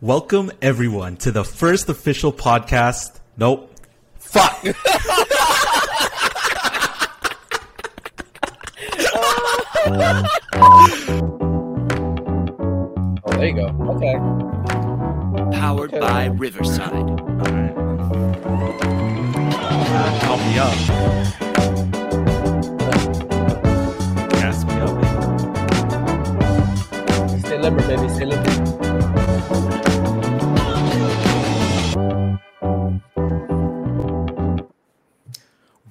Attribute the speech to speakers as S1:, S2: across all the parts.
S1: Welcome everyone to the first official podcast. Nope. Fuck.
S2: Oh, there you go. Okay.
S3: Powered
S2: Okay.
S3: by Riverside.
S1: Alright. Uh, help me up. Gas me up.
S2: Stay limber, baby. Stay limber.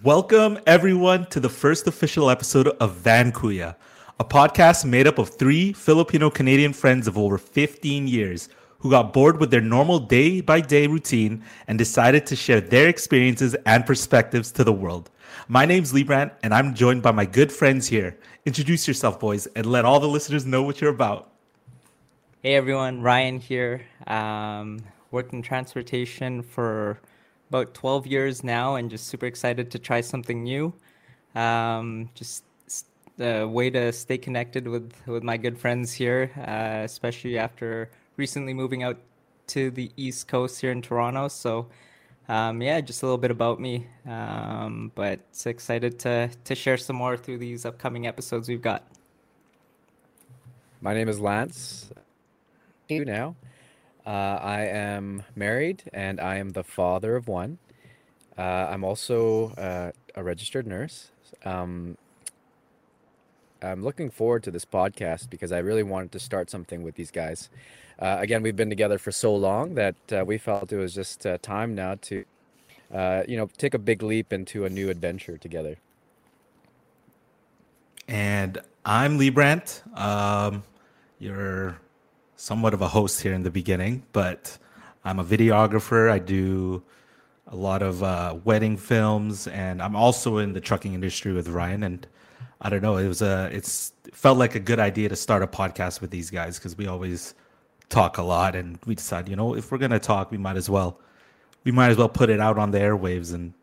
S1: Welcome everyone to the first official episode of Van Kuya, a podcast made up of three Filipino Canadian friends of over 15 years who got bored with their normal day by day routine and decided to share their experiences and perspectives to the world. My name's Lee and I'm joined by my good friends here. Introduce yourself, boys, and let all the listeners know what you're about.
S4: Hey everyone, Ryan here. Um, worked in transportation for about 12 years now and just super excited to try something new. Um, just a way to stay connected with, with my good friends here, uh, especially after recently moving out to the East Coast here in Toronto. So, um, yeah, just a little bit about me. Um, but excited to, to share some more through these upcoming episodes we've got.
S2: My name is Lance. You now. Uh, I am married and I am the father of one. Uh, I'm also uh, a registered nurse. Um, I'm looking forward to this podcast because I really wanted to start something with these guys. Uh, again, we've been together for so long that uh, we felt it was just uh, time now to, you know, take a big leap into a new adventure together.
S1: And I'm Lee Brandt. Um, you're somewhat of a host here in the beginning, but I'm a videographer. I do a lot of uh, wedding films, and I'm also in the trucking industry with Ryan. And I don't know, it was a, it's it felt like a good idea to start a podcast with these guys because we always talk a lot, and we decide, you know, if we're gonna talk, we might as well, we might as well put it out on the airwaves and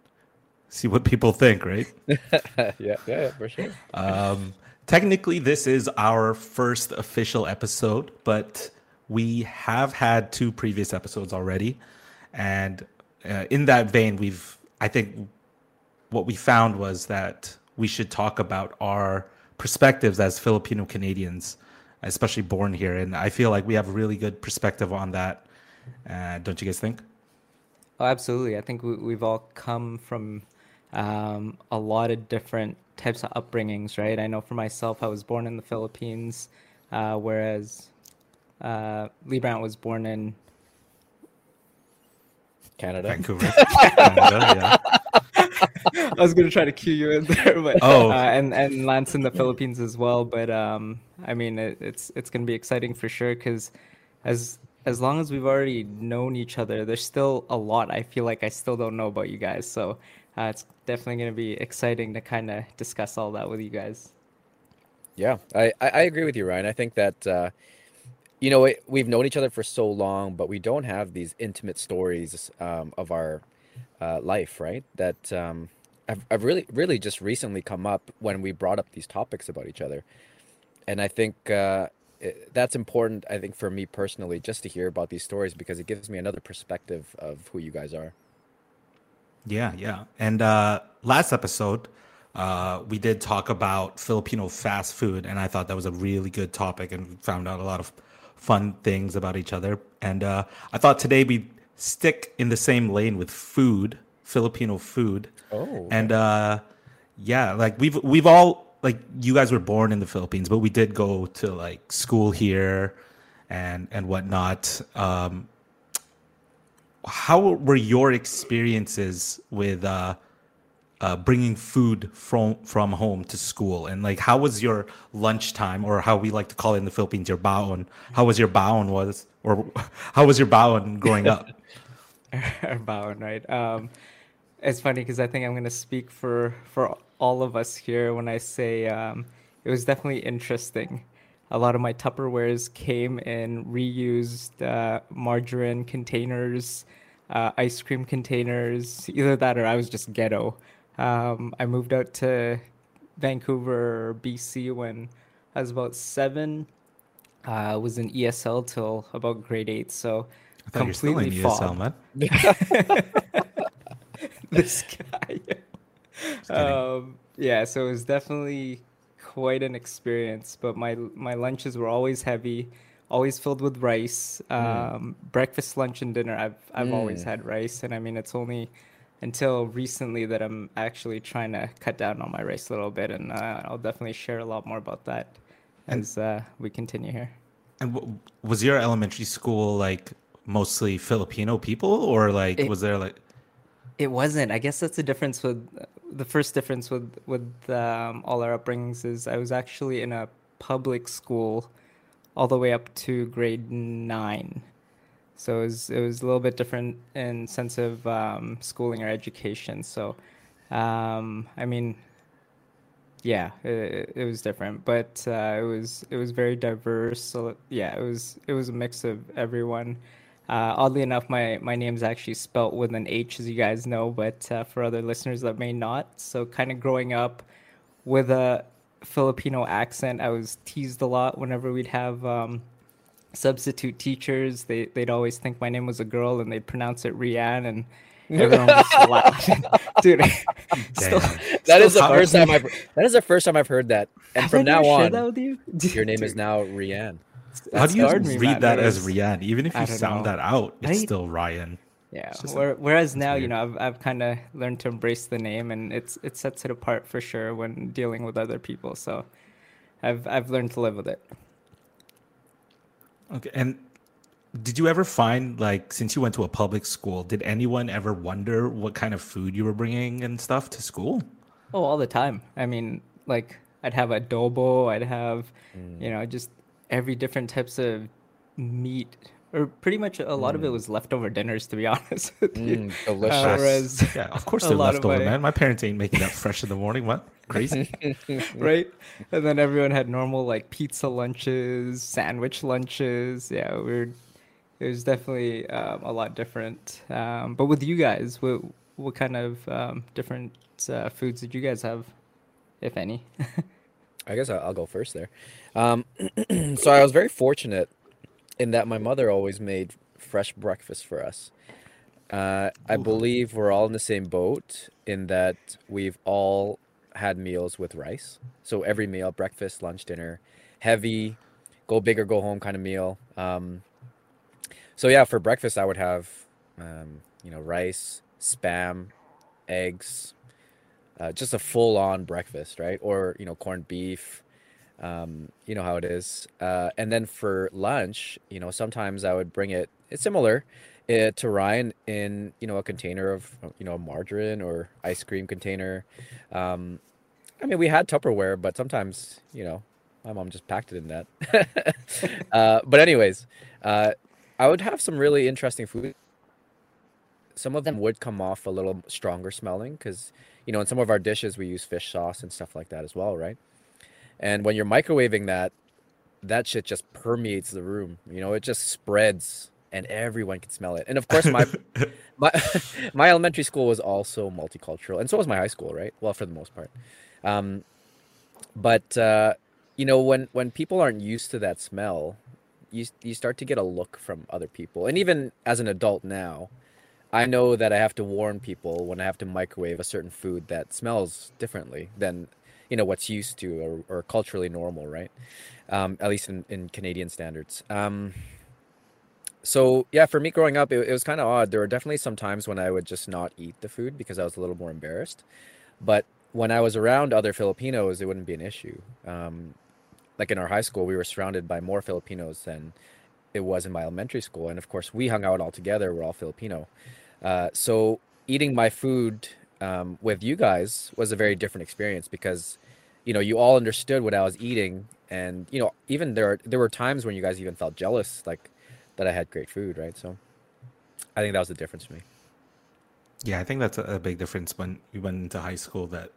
S1: see what people think, right?
S2: yeah, yeah, yeah, for sure.
S1: Um, technically, this is our first official episode, but we have had two previous episodes already. And uh, in that vein, we've, I think, what we found was that we should talk about our perspectives as Filipino Canadians, especially born here. And I feel like we have a really good perspective on that. Uh, don't you guys think?
S4: Oh, absolutely. I think we, we've all come from um, a lot of different types of upbringings, right? I know for myself, I was born in the Philippines, uh, whereas uh, Lee Brandt was born in.
S2: Canada.
S1: Vancouver. Canada, yeah.
S4: I was gonna try to cue you in there, but
S1: Oh.
S4: uh, and and Lance in the Philippines as well. But um, I mean, it, it's it's gonna be exciting for sure because as as long as we've already known each other, there's still a lot I feel like I still don't know about you guys. So uh, it's definitely gonna be exciting to kind of discuss all that with you guys.
S2: Yeah, I, I agree with you, Ryan. I think that uh, you know we've known each other for so long, but we don't have these intimate stories um, of our uh, life, right? That um, have, have really really just recently come up when we brought up these topics about each other, and I think uh, it, that's important. I think for me personally, just to hear about these stories because it gives me another perspective of who you guys are.
S1: Yeah, yeah. And uh, last episode, uh, we did talk about Filipino fast food, and I thought that was a really good topic, and found out a lot of fun things about each other. And uh, I thought today we'd stick in the same lane with food, Filipino food.
S2: Oh,
S1: And uh, yeah, like we've we've all like you guys were born in the Philippines, but we did go to like school here and and whatnot. Um, how were your experiences with uh, uh, bringing food from from home to school, and like how was your lunchtime, or how we like to call it in the Philippines, your baon? How was your baon was, or how was your baon growing up?
S4: Our baon, right? Um, it's funny because I think I'm gonna speak for for all of us here when I say um, it was definitely interesting. A lot of my Tupperwares came in reused uh, margarine containers, uh, ice cream containers, either that or I was just ghetto. Um, I moved out to Vancouver, BC when I was about seven, Uh, was in ESL till about grade eight, so
S1: I thought you're still in
S4: completely
S1: ESL, man.
S4: this guy. um, yeah, so it was definitely quite an experience. But my my lunches were always heavy, always filled with rice. Um, Breakfast, lunch, and dinner. I've I've always
S2: Mm.
S4: had rice, and I mean it's only until recently that I'm actually trying to cut down on my rice a little bit, and uh, I'll definitely share a lot more about that
S1: And-
S4: as uh, we continue here.
S1: And w- was your elementary school like mostly Filipino people, or like
S4: It-
S1: was there like
S4: It wasn't. I guess that's the difference with the first difference with with um, all our upbringings is I was actually in a public school all the way up to grade nine, so it was it was a little bit different in sense of um, schooling or education. So, um, I mean, yeah, it, it was different, but uh, it was it was very diverse. So yeah, it was it was a mix of everyone. Uh, oddly enough, my my name's actually spelt with an H, as you guys know, but uh, for other listeners that may not, so kind of growing up with a Filipino accent, I was teased a lot whenever we'd have um, substitute teachers. They they'd always think my name was a girl and they'd pronounce it Rianne, and everyone was laughing. Dude, still,
S1: Damn.
S2: That is the first
S4: hard.
S2: time I've that is the first time I've heard that. And
S4: Have
S2: from now on,
S4: that with you?
S2: your name is now Rianne.
S1: How do you
S4: scarred me,
S1: read
S4: man.
S1: that
S4: It
S1: as
S4: was-
S1: Rianne? Even if you sound
S4: know.
S1: that out, it's
S4: Right?
S1: still Ryan.
S4: Yeah. Where, whereas now, you know, I've I've kind of learned to embrace the name, and it's it sets it apart for sure when dealing with other people. So, I've I've learned to live with it.
S1: Okay. And did you ever find like since you went to a public school, did anyone ever wonder what kind of food you were bringing and stuff to school?
S4: Oh, all the time. I mean, like I'd have adobo, I'd have,
S1: Mm.
S4: you know, just every different types of meat, or pretty much a lot of it was leftover dinners, to be honest with you.
S2: Mm,
S4: Uh,
S2: delicious.
S4: whereas,
S1: Yeah, of course
S4: A
S1: they're
S4: lot of
S1: leftover,
S4: my-
S1: man. My parents ain't making that fresh in the morning. What? Crazy.
S4: right? And then everyone had normal like pizza lunches, sandwich lunches. Yeah, we are It was definitely um, a lot different. Um, but with you guys, what what kind of um, different uh, foods did you guys have, if any?
S2: I guess I'll, I'll go first there. Um, so I was very fortunate in that my mother always made fresh breakfast for us. Uh, I believe we're all in the same boat in that we've all had meals with rice. So every meal, breakfast, lunch, dinner, heavy, go big or go home kind of meal. Um, so yeah, for breakfast I would have, um, you know, rice, spam, eggs, uh, just a full-on breakfast, right? Or you know, corned beef. Um, you know how it is. Uh, and then for lunch, you know, sometimes I would bring it. It's similar uh, to Ryan in you know a container of you know margarine or ice cream container. Um, I mean, we had Tupperware, but sometimes you know my mom just packed it in that. uh, but anyways, uh, I would have some really interesting food. Some of them would come off a little stronger smelling because you know in some of our dishes we use fish sauce and stuff like that as well, right? And when you're microwaving that, that shit just permeates the room. You know, it just spreads and everyone can smell it. And of course, my my my elementary school was also multicultural, and so was my high school, right? Well, for the most part. Um, but uh, you know, when when people aren't used to that smell, you you start to get a look from other people, and even as an adult now. I know that I have to warn people when I have to microwave a certain food that smells differently than you know what's used to or, or culturally normal, right? Um, at least in, in Canadian standards. Um, so yeah, for me growing up, it, it was kind of odd. There were definitely some times when I would just not eat the food because I was a little more embarrassed. But when I was around other Filipinos, it wouldn't be an issue. Um, like in our high school, we were surrounded by more Filipinos than it was in my elementary school, and of course, we hung out all together. We're all Filipino. Uh, so eating my food um, with you guys was a very different experience because you know you all understood what I was eating, and you know even there there were times when you guys even felt jealous, like that I had great food, right? So I think that was the difference for me.
S1: Yeah, I think that's a, big difference when we went into high school. That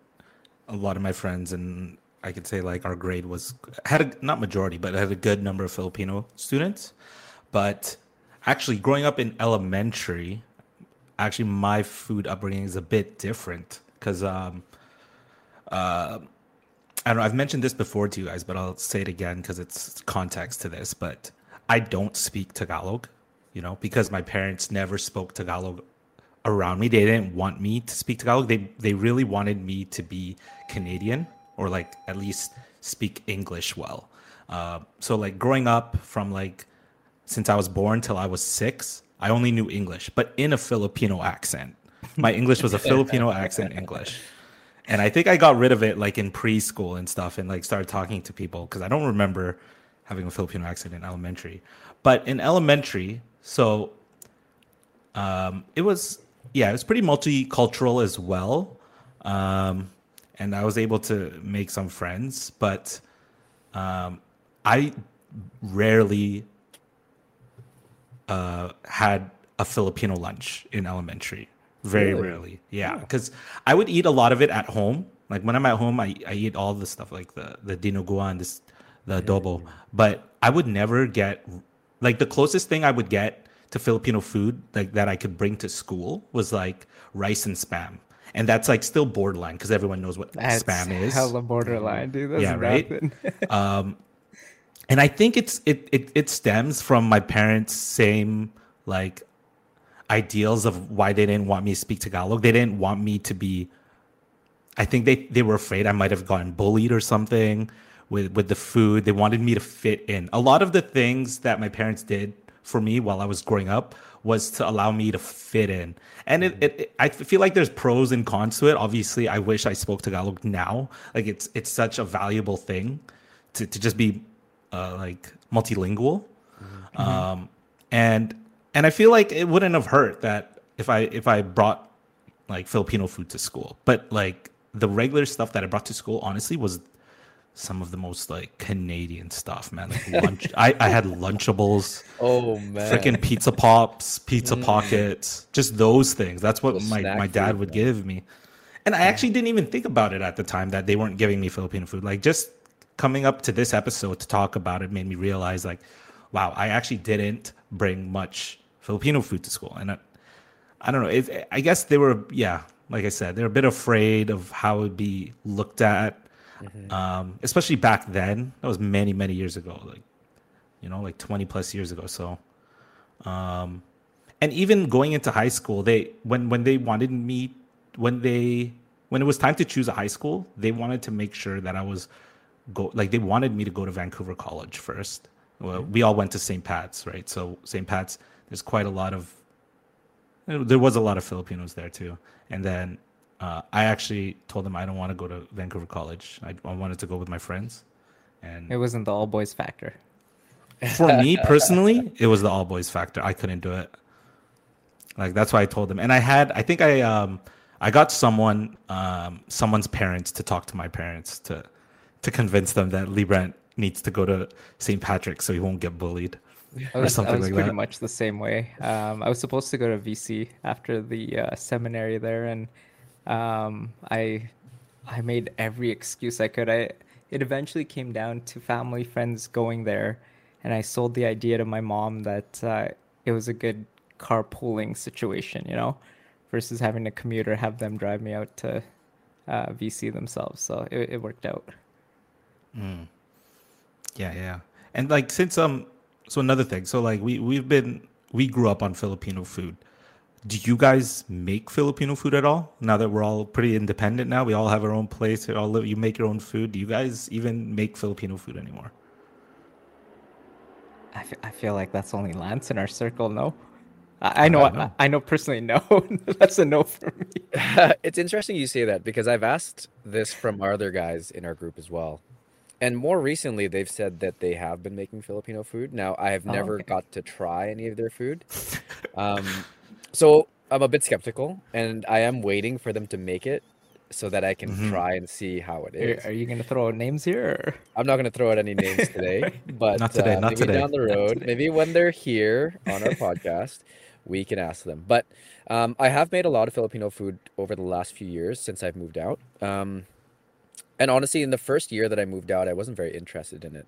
S1: a lot of my friends and I could say like our grade was had a, not majority, but had a good number of Filipino students. But actually, growing up in elementary, actually my food upbringing is a bit different because um, uh, I don't know. I've mentioned this before to you guys, but I'll say it again because it's context to this. But I don't speak Tagalog, you know, because my parents never spoke Tagalog around me. They didn't want me to speak Tagalog. They they really wanted me to be Canadian or like at least speak English well. Uh, so like growing up from like since I was born till I was six, I only knew English, but in a Filipino accent. My English was a Filipino accent English. And I think I got rid of it like in preschool and stuff and like started talking to people because I don't remember having a Filipino accent in elementary. But in elementary, so um, it was, yeah, it was pretty multicultural as well. Um, and I was able to make some friends, but um, I rarely uh, had a Filipino lunch in elementary. Very
S2: Really?
S1: rarely. Yeah. Because I would eat a lot of it at home. Like when I'm at home, I, I eat all the stuff like the, the dinuguan, this, the adobo. But I would never get, like the closest thing I would get to Filipino food like that I could bring to school was like rice and spam. And that's like still borderline because everyone knows what
S4: That's
S1: spam is.
S4: hella borderline, dude. That's
S1: Yeah, right? um and i think it's it, it it stems from my parents same like ideals of why they didn't want me to speak tagalog. They didn't want me to be i think they they were afraid i might have gotten bullied or something with with the food. They wanted me to fit in. A lot of the things that my parents did for me while i was growing up was to allow me to fit in. And it, it, it i feel like there's pros and cons to it. Obviously i wish i spoke tagalog now. Like it's it's such a valuable thing to, to just be uh, like multilingual um, and and i feel like it wouldn't have hurt that if i if i brought like filipino food to school but like the regular stuff that i brought to school honestly was some of the most like canadian stuff man like lunch I, I had lunchables
S2: Oh man.
S1: freaking pizza pops, pizza pockets, just those things. That's what my, my dad
S2: food,
S1: would
S2: man.
S1: give me. And I actually didn't even think about it at the time that they weren't giving me Filipino food. Like just coming up to this episode to talk about it made me realize like, wow, I actually didn't bring much Filipino food to school. And I, I don't know. It, I guess they were, yeah, like I said, they're a bit afraid of how it would be looked at. Um, especially back then. That was many, many years ago. Like, you know, like 20 plus years ago. So, um, and even going into high school, they when when they wanted me when they when it was time to choose a high school, they wanted to make sure that I was go like they wanted me to go to Vancouver College first. Well, we all went to St. Pat's, right? So St. Pat's, there's quite a lot of there was a lot of Filipinos there too. And then uh, I actually told them I don't want to go to Vancouver College. I, I wanted to go with my friends. And
S4: It wasn't the all boys factor.
S1: for me personally, it was the all boys factor. I couldn't do it. Like that's why I told them. And I had I think I um I got someone um someone's parents to talk to my parents to to convince them that Lee Brent needs to go to St. Patrick's so he won't get bullied.
S4: I
S1: Or
S4: was,
S1: something
S4: I was
S1: like
S4: pretty
S1: that.
S4: much the same way. Um, I was supposed to go to VC after the uh, seminary there, and um, I I made every excuse I could. I it eventually came down to family friends going there, and I sold the idea to my mom that uh, it was a good carpooling situation, you know, versus having to commute or have them drive me out to uh, VC themselves. So it, it worked out.
S1: Yeah, yeah. And like since um so another thing. So like we we've been we grew up on Filipino food. Do you guys make Filipino food at all? Now that we're all pretty independent now, we all have our own place. We all live, you make your own food. Do you guys even make Filipino food anymore?
S4: I I feel like that's only Lance in our circle. No, I, I know.
S1: don't
S4: I,
S1: know.
S4: I know personally. No, that's a no for me.
S2: it's interesting you say that because I've asked this from our other guys in our group as well. And more recently, they've said that they have been making Filipino food. Now, I have
S4: Oh,
S2: never
S4: okay.
S2: got to try any of their food. Um, so I'm a bit skeptical, and I am waiting for them to make it so that I can
S1: Mhm.
S2: try and see how it is.
S4: Are, you gonna throw out names here? Or?
S2: I'm not going to throw out any names today, but
S1: Not today,
S2: uh,
S1: not
S2: maybe
S1: today.
S2: down the road, maybe when they're here on our podcast, we can ask them. But um, I have made a lot of Filipino food over the last few years since I've moved out. Um, and honestly, in the first year that I moved out, I wasn't very interested in it.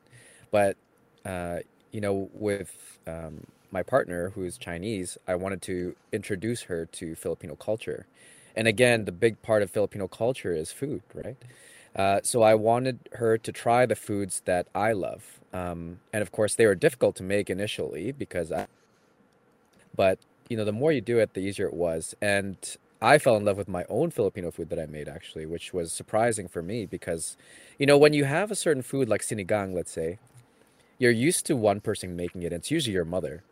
S2: But uh, you know, with um, my partner who's Chinese, I wanted to introduce her to Filipino culture. And again, the big part of Filipino culture is food, right? Uh, so I wanted her to try the foods that I love. Um, and of course, they were difficult to make initially because I, but you know, the more you do it, the easier it was. And I fell in love with my own Filipino food that I made actually, which was surprising for me because, you know, when you have a certain food like sinigang, let's say, you're used to one person making it. And it's usually your mother,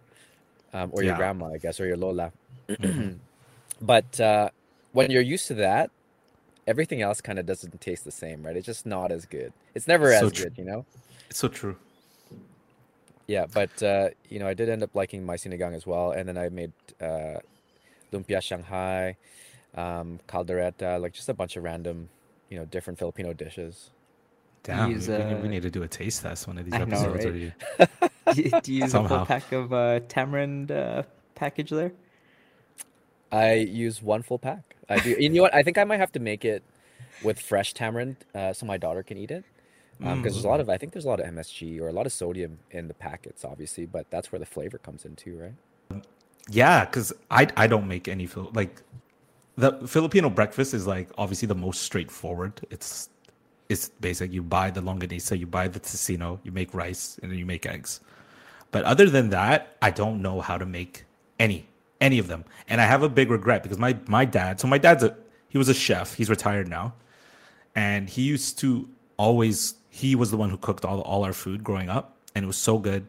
S2: um, or your
S1: Yeah.
S2: grandma, I guess, or your lola. but uh, when you're used to that, everything else kind of doesn't taste the same, right? It's just not as good. It's never
S1: So
S2: as good, you know.
S1: It's so true.
S2: Yeah, but uh, you know, I did end up liking my sinigang as well, and then I made uh, lumpia Shanghai, um, caldereta, like just a bunch of random, you know, different Filipino dishes.
S1: Damn,
S4: use,
S1: we, we need- we
S4: uh,
S1: need to do a taste test one of these
S4: I know,
S1: episodes.
S4: right?
S1: or you-
S4: do you, do you use a
S1: Somehow.
S4: full pack of uh, tamarind uh, package there?
S2: I use one full pack. I do. You know what? I think I might have to make it with fresh tamarind, uh, so my daughter can eat it. Because there's a lot of, I think there's a lot of MSG or a lot of sodium in the packets, obviously, but that's where the flavor comes in too, right?
S1: Yeah, because I I don't make any Fil- like the Filipino breakfast is like obviously the most straightforward. It's it's basic. You buy the longanisa, you buy the tocino, you make rice, and then you make eggs. But other than that, I don't know how to make any any of them. And I have a big regret because my my dad. So my dad's a he was a chef. He's retired now, and he used to always he was the one who cooked all all our food growing up, and it was so good.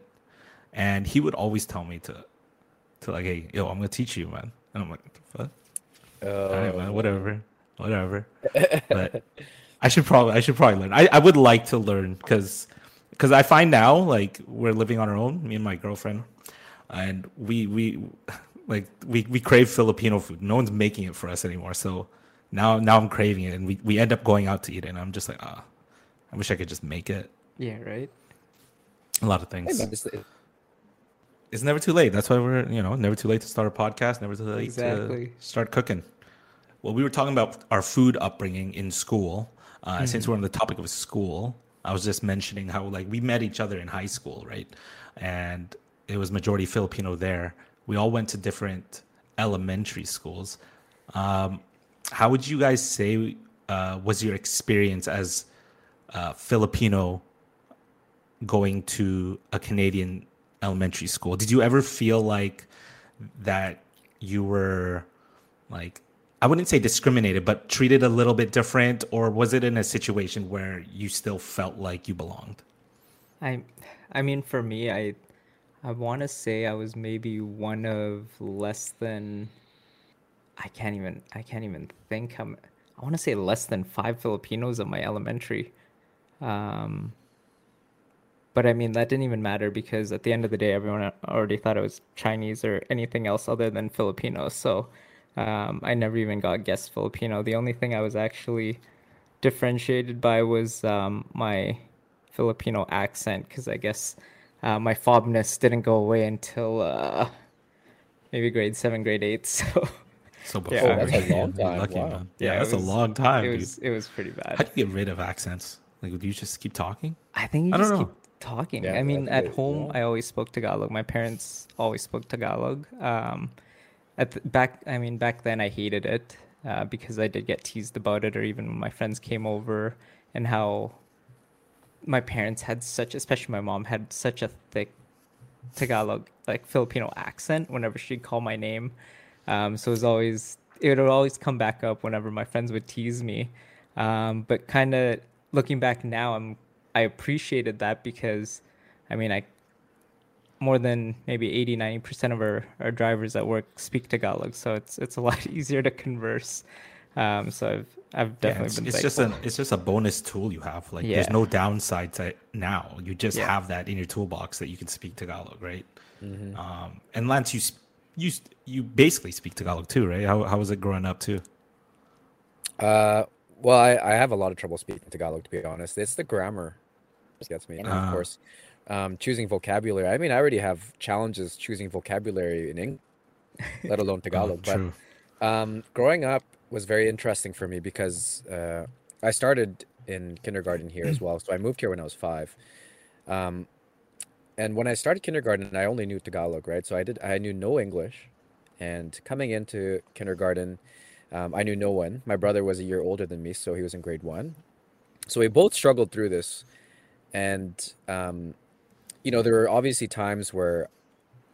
S1: And he would always tell me to to like, hey, yo, I'm gonna teach you, man. And I'm like, what the fuck? All right, man, whatever, whatever. but I should probably, I should probably learn. I, I would like to learn because, because I find now like we're living on our own, me and my girlfriend, and we we like we we crave Filipino food. No one's making it for us anymore. So now now I'm craving it, and we we end up going out to eat it. And I'm just like, ah, I wish I could just make it.
S4: Yeah, right.
S1: A lot of
S2: Hey,
S1: things.
S2: It's-
S1: never too late. That's why we're, you know, never too late to start a podcast, never too late
S4: Exactly.
S1: to start cooking. Well, we were talking about our food upbringing in school. Uh, Since we're on the topic of school, I was just mentioning how like we met each other in high school, right? And it was majority Filipino there. We all went to different elementary schools. Um, how would you guys say uh, was your experience as uh, Filipino going to a Canadian elementary school. Did you ever feel like that you were like I wouldn't say discriminated, but treated a little bit different, or was it in a situation where you still felt like you belonged?
S4: I, I mean, for me, I, I want to say I was maybe one of less than. I can't even. I can't even think. I'm. I want to say less than five Filipinos in my elementary. Um. But I mean, that didn't even matter because at the end of the day, everyone already thought I was Chinese or anything else other than Filipino. So, um, I never even got guessed Filipino. The only thing I was actually differentiated by was um, my Filipino accent because I guess uh, my fobness didn't go away until uh, maybe grade seven, grade eight. So
S1: So
S4: Yeah.
S1: before
S4: Oh, that's a
S2: long time.
S1: lucky,
S2: Wow.
S1: man.
S4: Yeah,
S1: Yeah,
S4: it
S1: that's
S4: was-
S1: a long time,
S4: it
S1: dude.
S4: was it was pretty bad.
S1: How do you get rid of accents? Like, do you just keep talking?
S4: I think you
S1: I don't
S4: just
S1: know.
S4: Talking.
S2: Yeah,
S4: I mean, at
S2: it,
S4: home,
S2: yeah.
S4: I always spoke Tagalog. My parents always spoke Tagalog. Um, at the, back, I mean, back then I hated it uh, because I did get teased about it, or even when my friends came over, and how my parents had such, especially my mom, had such a thick Tagalog, like Filipino accent whenever she'd call my name. Um, so it was always, it would always come back up whenever my friends would tease me. Um, but kind of looking back now, I'm, I appreciated that because, I mean, I, more than maybe 80, 90% of our, our drivers at work speak Tagalog. So it's, it's a lot easier to converse. Um, so I've, I've
S1: Yeah,
S4: definitely
S1: it's,
S4: been
S1: it's just
S4: thankful.
S1: a it's just a bonus tool you have. Like, there's no downside to it now. You just
S4: Yeah.
S1: have that in your toolbox that you can speak Tagalog, right?
S2: Mm-hmm.
S1: Um, and Lance, you you you basically speak Tagalog too, right? How how was it growing up too?
S2: Uh, well, I, I have a lot of trouble speaking Tagalog, to be honest. It's the grammar that gets me. And
S1: Ah.
S2: of course, um, choosing vocabulary. I mean, I already have challenges choosing vocabulary in English, let alone
S1: Oh,
S2: Tagalog. but
S1: true.
S2: um, growing up was very interesting for me because uh, I started in kindergarten here as well. So I moved here when I was five. Um, and when I started kindergarten, I only knew Tagalog, right? So I did I knew no English, and coming into kindergarten, um, I knew no one. My brother was a year older than me, so he was in grade one. so we both struggled through this, and um, you know, there were obviously times where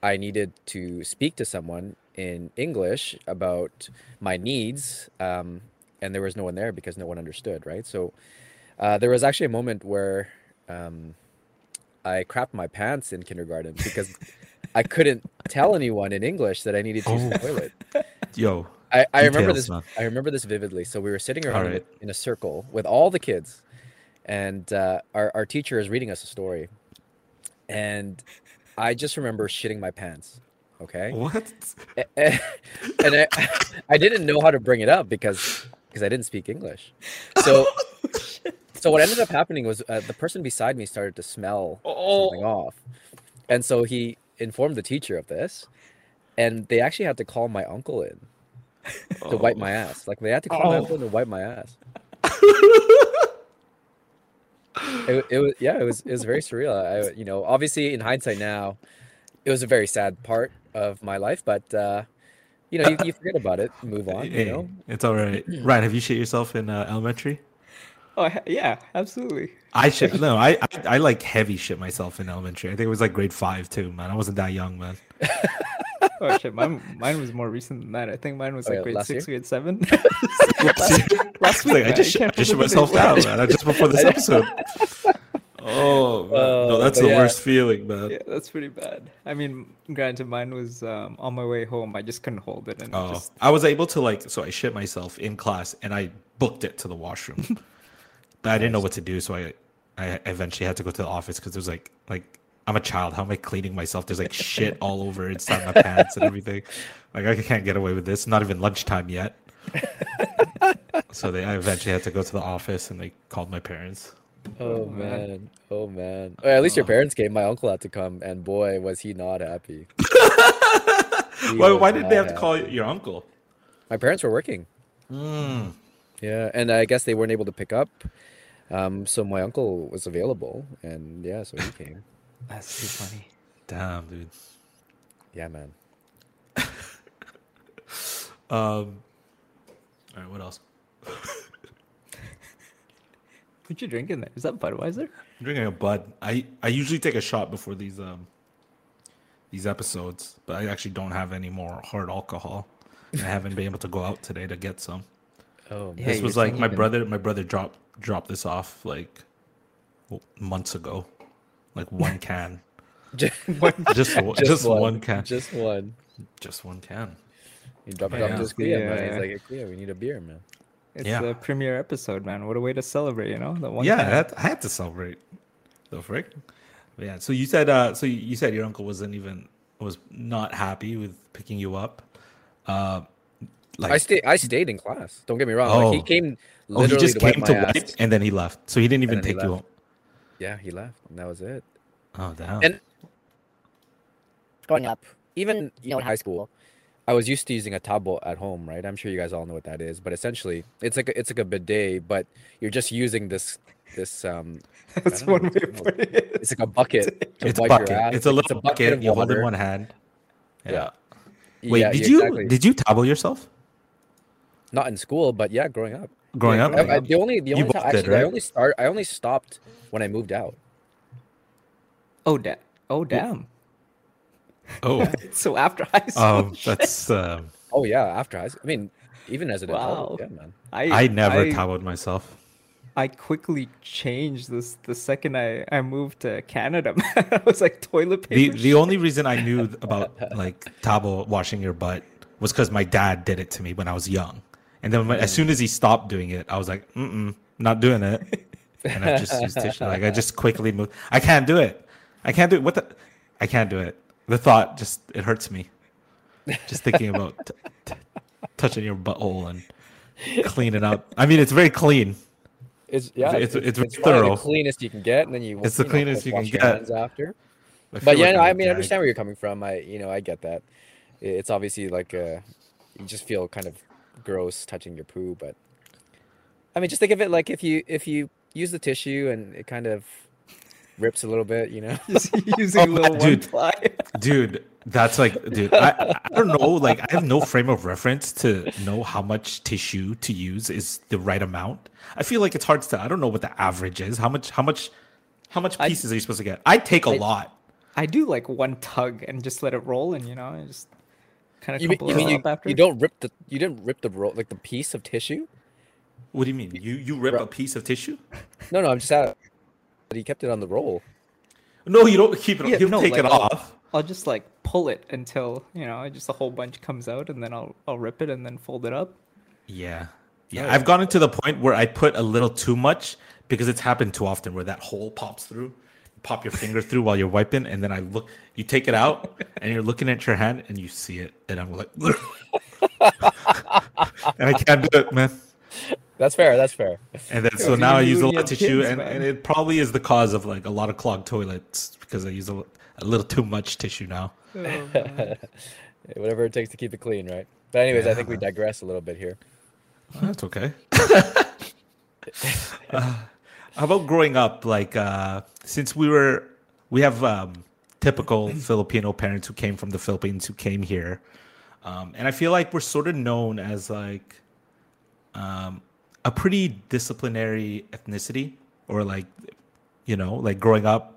S2: I needed to speak to someone in English about my needs, um, and there was no one there because no one understood, right? So uh, there was actually a moment where um, I crapped my pants in kindergarten because I couldn't tell anyone in English that I needed to use the
S1: Oh.
S2: toilet.
S1: Yo,
S2: I, I remember this.
S1: man.
S2: I remember this vividly. So we were sitting around
S1: right.
S2: in a circle with all the kids, and uh, our our teacher is reading us a story, and I just remember shitting my pants. Okay,
S1: what?
S2: and I, I didn't know how to bring it up because because I didn't speak English. So so what ended up happening was uh, the person beside me started to smell something off, and so he informed the teacher of this, and they actually had to call my uncle in to wipe my ass. Like they had to call my
S1: Oh.
S2: uncle in to wipe my ass. it, it was yeah, it was it was very surreal. I you know obviously in hindsight now, it was a very sad part of my life, but uh, you know you, you forget about it, move on. You know,
S1: it's all right. Ryan, have you shit yourself in uh, elementary?
S4: Oh yeah, absolutely.
S1: I shit. No, I, I I like heavy shit myself in elementary. I think it was like grade five too, man. I wasn't that young, man.
S4: Oh shit, mine mine was more recent than that. I think mine was
S2: Oh,
S4: like
S2: yeah,
S4: grade six,
S2: year?
S4: grade seven.
S1: Last
S4: last week,
S1: like, I just,
S4: I
S1: shit,
S4: can't
S1: I just shit myself down, man. Just before this episode. Oh, man. no,
S2: Uh,
S1: that's
S2: but
S1: the
S2: yeah.
S1: worst feeling, man.
S4: Yeah, that's pretty bad. I mean, granted, mine was um, on my way home. I just couldn't hold it, and
S1: Oh,
S4: just
S1: I was able to like, so I shit myself in class, and I booked it to the washroom, but I didn't know what to do, so I, I eventually had to go to the office because there's like, like I'm a child. How am I cleaning myself? There's like shit all over inside my pants and everything. Like I can't get away with this. Not even lunchtime yet. so they, I eventually had to go to the office, and they called my parents.
S2: Oh
S4: Oh, man.
S2: man, oh man. Well, at least your
S1: Oh.
S2: parents came. My uncle had to come, and boy, was he not happy. He
S1: Why, why did they
S2: not
S1: have to call your uncle?
S2: My parents were working.
S1: Mm.
S2: Yeah, and I guess they weren't able to pick up. Um, so my uncle was available, and yeah, so he came.
S4: That's too funny.
S1: Damn, dude.
S2: Yeah, man.
S1: Um. All right, what else?
S4: What you drinking there? Is that Budweiser?
S1: I'm drinking a Bud. I I usually take a shot before these um these episodes, but I actually don't have any more hard alcohol. I haven't been able to go out today to get some.
S2: Oh man.
S4: Yeah,
S1: this was like my brother. My brother dropped dropped this off like months ago, like one can,
S2: Just,
S1: just one, just, one, can,
S2: Just one.
S1: just one can.
S2: You drop it
S1: Yeah.
S2: off to his
S4: Yeah.
S2: Kuya, man. He's like, "Hey, Kuya, we need a beer, man.
S4: It's
S1: Yeah.
S4: the premiere episode, man. What a way to celebrate, you know? The one
S1: yeah, I had, I had to celebrate. The frick. But yeah. So you said uh so you said your uncle wasn't even was not happy with picking you up. Uh like
S2: I stayed. I stayed in class. Don't get me wrong. Like he
S1: Oh.
S2: came
S1: oh, he just
S2: to
S1: came
S2: my
S1: to
S2: ass.
S1: wipe and then he left. So he didn't even
S2: then he
S1: take you home.
S2: Yeah, he left, and that was it.
S1: Oh damn.
S2: And growing up, even you know in high school, I was used to using a tabo at home, right? I'm sure you guys all know what that is, but essentially, it's like a, it's like a bidet, but you're just using this this um.
S4: That's one way
S2: it's
S4: of putting it.
S2: It's like a bucket. To
S1: it's a bucket.
S2: Your ass.
S1: It's a little bucket.
S2: of
S1: You hold it in one hand. Yeah.
S2: Yeah.
S1: Wait,
S2: Yeah,
S1: did
S2: yeah,
S1: you
S2: exactly.
S1: did you tabo yourself
S2: Not in school, but yeah, growing up.
S1: Growing
S4: Yeah,
S1: up?
S2: I, I, the only the only time,
S1: both did,
S2: actually, I only start I only stopped when I moved out.
S4: Oh, da- oh, damn.
S1: Oh,
S4: So after high school,
S1: um, that's um,
S2: Oh yeah, after high school. I mean, even as an
S4: Wow.
S2: adult, yeah, man.
S1: I I never
S4: I,
S1: toweled myself.
S4: I quickly changed this the second I, I moved to Canada. I was like toilet
S1: The
S4: paper.
S1: the only reason I knew about like tabo washing your butt was because my dad did it to me when I was young, and then when, as soon as he stopped doing it, I was like, mm mm, not doing it, and I just used tissue. Like I just quickly moved. I can't do it. I can't do it. What the? I can't do it. The thought just it hurts me. Just thinking about t- t- touching your butthole and cleaning up. I mean, it's very clean.
S2: It's yeah,
S1: It's- it's
S2: probably
S1: thorough.
S2: the cleanest you can get, and then you.
S1: It's the
S2: you know,
S1: cleanest you can get.
S2: after.
S1: I
S2: But yeah,
S1: like
S2: no, I mean, I understand where you're coming from. I, you know, I get that. It's obviously like uh, you just feel kind of gross touching your poo, but I mean, just think of it like if you if you use the tissue and it kind of rips a little bit, you know.
S4: Using
S1: Oh,
S4: a little one
S1: dude.
S4: ply.
S1: dude That's like, dude, I, I don't know. Like, I have no frame of reference to know how much tissue to use is the right amount. I feel like it's hard to. I don't know what the average is. How much? How much? How much
S4: I-
S1: pieces are you supposed to get? I take a
S4: I-
S1: lot.
S4: I do like one tug and just let it roll, and you know, I just kind of
S2: You mean, you, mean you,
S4: after.
S2: you don't rip the you didn't rip the roll like the piece of tissue?
S1: What do you mean? You you rip
S2: Bro.
S1: a piece of tissue?
S2: No, no, I'm just out. But he kept it on the roll.
S1: No, you don't keep it.
S4: Yeah,
S1: you
S4: no,
S1: take
S4: like,
S1: it
S4: I'll-
S1: off.
S4: I'll just like pull it until you know, just a whole bunch comes out, and then I'll I'll rip it and then fold it up.
S1: Yeah. Yeah. I've gotten to the point where I put a little too much because it's happened too often where that hole pops through. You pop your finger through while you're wiping, and then I look you take it out and you're looking at your hand and you see it, and I'm like and I can't do it, man.
S2: That's fair. That's fair.
S1: And then so now I use a lot of
S4: your
S1: tissue, and, and it probably is the cause of like a lot of clogged toilets because I use a, a little too much tissue now.
S2: Whatever it takes to keep it clean, right? But anyways, I think we digress a little bit here.
S1: That's okay. Uh, how about growing up? Like, uh, since we were, we have um, typical Filipino parents who came from the Philippines who came here, um, and I feel like we're sort of known as like um, a pretty disciplinary ethnicity, or like, you know, like growing up.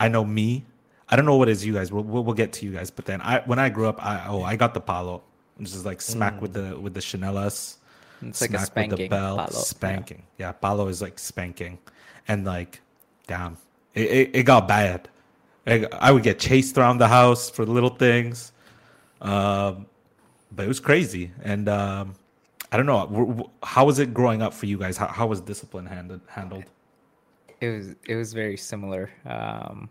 S1: I know me. I don't know what it is you guys. We'll, we'll, we'll get to you guys, but then I when I grew up, I oh I got the palo, which is like smack with the with the chanelas
S4: It's like a
S1: smack with the bell,
S4: palo.
S1: Spanking. Yeah. palo is like spanking, and like, damn, it, it, it got bad. I, I would get chased around the house for little things, um, but it was crazy. And um, I don't know, how was it growing up for you guys? How, how was discipline handled? Handled?
S4: It was it was very similar. Um,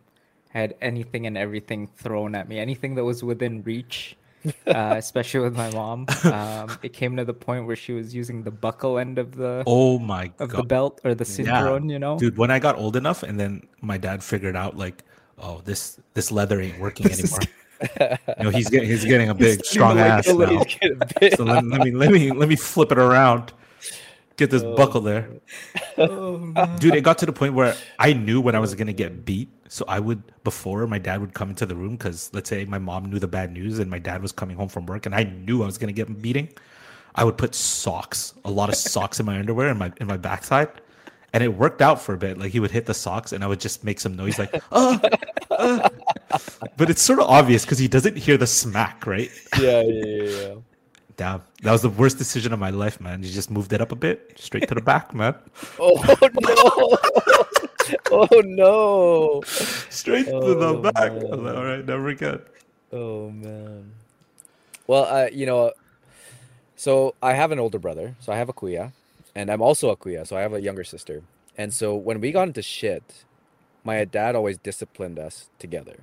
S4: I had anything and everything thrown at me, anything that was within reach. uh, especially with my mom, um, it came to the point where she was using the buckle end of the
S1: Oh my
S4: of the belt or the cinturon. You know,
S1: dude! When I got old enough, and then my dad figured out like, oh, this this leather ain't working
S4: This is
S1: anymore. you know, he's getting he's getting a big strong ass now. So let, let me let me let me flip it around. Get this
S2: Oh.
S1: buckle there.
S4: Oh.
S1: Dude, it got to the point where I knew when I was gonna get beat. So I would before my dad would come into the room because let's say my mom knew the bad news and my dad was coming home from work and I knew I was gonna get beating. I would put socks, a lot of socks in my underwear and my in my backside. And it worked out for a bit. Like he would hit the socks and I would just make some noise like, uh, uh. but it's sort of obvious because he doesn't hear the smack, right?
S2: yeah, yeah, yeah, yeah.
S1: Damn, that was the worst decision of my life, man. You just moved it up a bit, straight to the back, man.
S2: Oh no! oh no!
S1: Straight to
S2: Oh,
S1: the back. I was
S2: man.
S1: like, All right, never again.
S2: Oh man. Well, uh, you know, so I have an older brother, so I have a kuya, and I'm also a kuya, so I have a younger sister. And so when we got into shit, my dad always disciplined us together.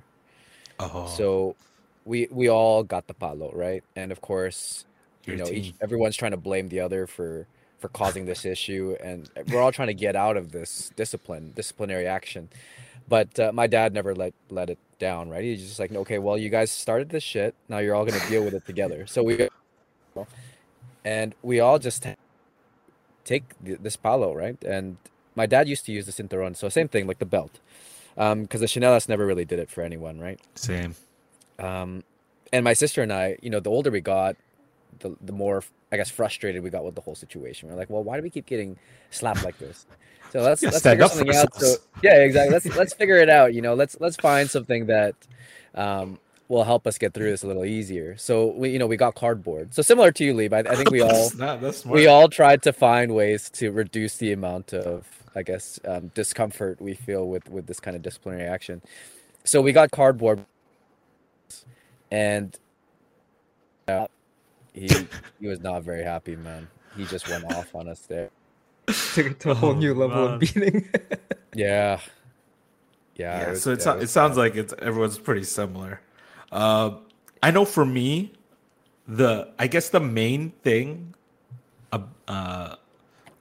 S1: Oh,
S2: So we we all got the palo, right? And of course, you know, each, everyone's trying to blame the other for for causing this issue, and we're all trying to get out of this discipline, disciplinary action. But uh, my dad never let let it down, right? He's just like, okay, well, you guys started this shit. Now you're all gonna deal with it together. So we and we all just take th- this palo, right? And my dad used to use the cinturon, so same thing, like the belt, because the chanelas never really did it for anyone, right?
S1: same.
S2: Um, and my sister and I, you know, the older we got, the the more I guess frustrated we got with the whole situation. We're like, well, why do we keep getting slapped like this? So let's let's figure something out. So yeah, exactly. Let's let's figure it out. You know, let's let's find something that um, will help us get through this a little easier. So we you know we got cardboard. So similar to you, Lee, I, I think we all
S1: not,
S2: we all tried to find ways to reduce the amount of i guess um, discomfort we feel with with this kind of disciplinary action so we got cardboard and uh, he he was not very happy man he just went off on us there
S4: Took it to a whole
S1: Oh,
S4: new level
S1: man.
S4: of beating.
S2: yeah yeah,
S1: yeah,
S2: was-
S1: so it,
S2: yeah,
S1: so, it sounds like it's everyone's pretty similar. Uh, I know for me, the I guess the main thing, uh, uh,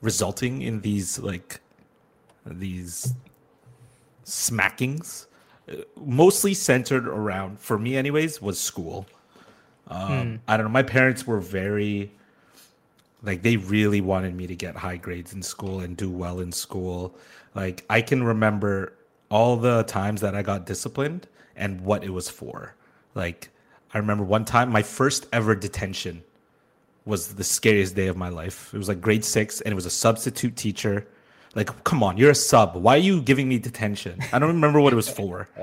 S1: resulting in these like these smackings, uh, mostly centered around for me, anyways, was school. Um, I don't know. My parents were very like they really wanted me to get high grades in school and do well in school. Like I can remember all the times that I got disciplined and what it was for. Like I remember one time my first ever detention was the scariest day of my life. It was like grade six, and it was a substitute teacher. Like, come on, you're a sub. Why are you giving me detention? I don't remember what it was for.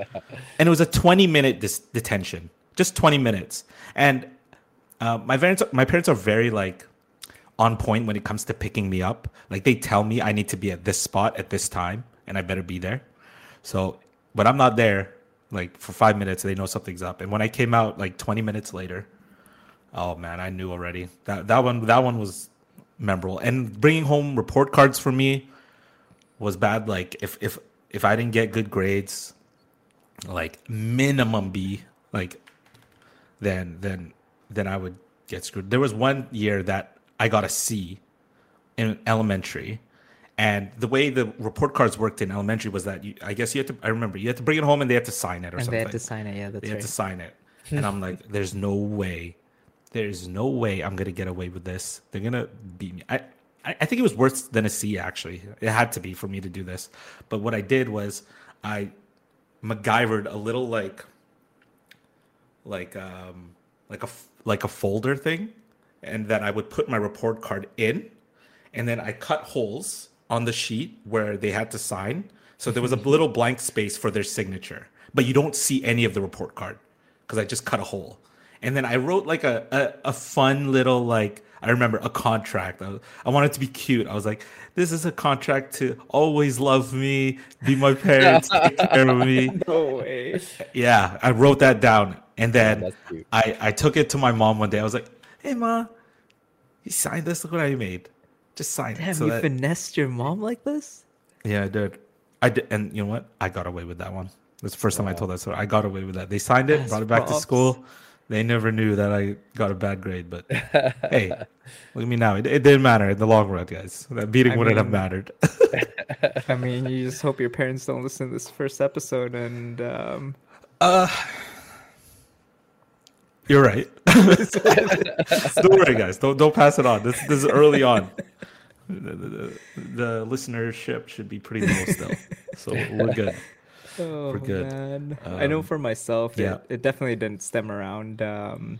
S1: And it was a 20 minute dis- detention, just 20 minutes. And uh, my parents, my parents are very like on point when it comes to picking me up. Like they tell me I need to be at this spot at this time, and I better be there. So, but I'm not there. Like for five minutes, they know something's up. And when I came out, like 20 minutes later, oh man, I knew already. That that one that one was memorable. And bringing home report cards for me was bad. Like if if if I didn't get good grades, like minimum B, like then then then I would get screwed. There was one year that I got a C in elementary. And the way the report cards worked in elementary was that you, I guess you had to, I remember you had to bring it home and they had to sign it or
S4: And
S1: something.
S4: they had to sign it. Yeah, that's
S1: They had to sign it. And I'm like, there's no way. There's no way I'm gonna get away with this. They're gonna beat me. I, I I think it was worse than a C actually. It had to be for me to do this. But what I did was I MacGyvered a little like like um like a like a folder thing and then I would put my report card in and then I cut holes on the sheet where they had to sign. So there was a little blank space for their signature, but you don't see any of the report card because I just cut a hole. And then I wrote like a, a, a fun little like I remember a contract. I, I wanted to be cute. I was like, "This is a contract to always love me, be my parents, take care of me."
S4: No way.
S1: Yeah, I wrote that down, and then
S2: that's.
S1: I I took it to my mom one day. I was like, "Hey, ma, you signed this. Look what I made. Just sign
S4: Damn,
S1: it." So
S4: you
S1: that-
S4: finessed your mom like this?
S1: yeah, I did. I did, and you know what? I got away with that one. That's the first time I told that story. I got away with that. They signed it,
S4: That's
S1: brought it back to school. They never knew that I got a bad grade, but hey, look at me now. It, it didn't matter in the long run, guys. That beating
S4: I
S1: wouldn't have mattered.
S4: I mean, you just hope your parents don't listen to this first episode and um,
S1: Uh, you're right. don't worry, guys. Don't don't pass it on. This this is early on. The, the, the- listenership should be pretty low still, so we're good.
S4: Oh
S1: good.
S4: man, I know
S1: Um,
S4: for myself,
S1: yeah.
S4: it, it definitely didn't stem around um,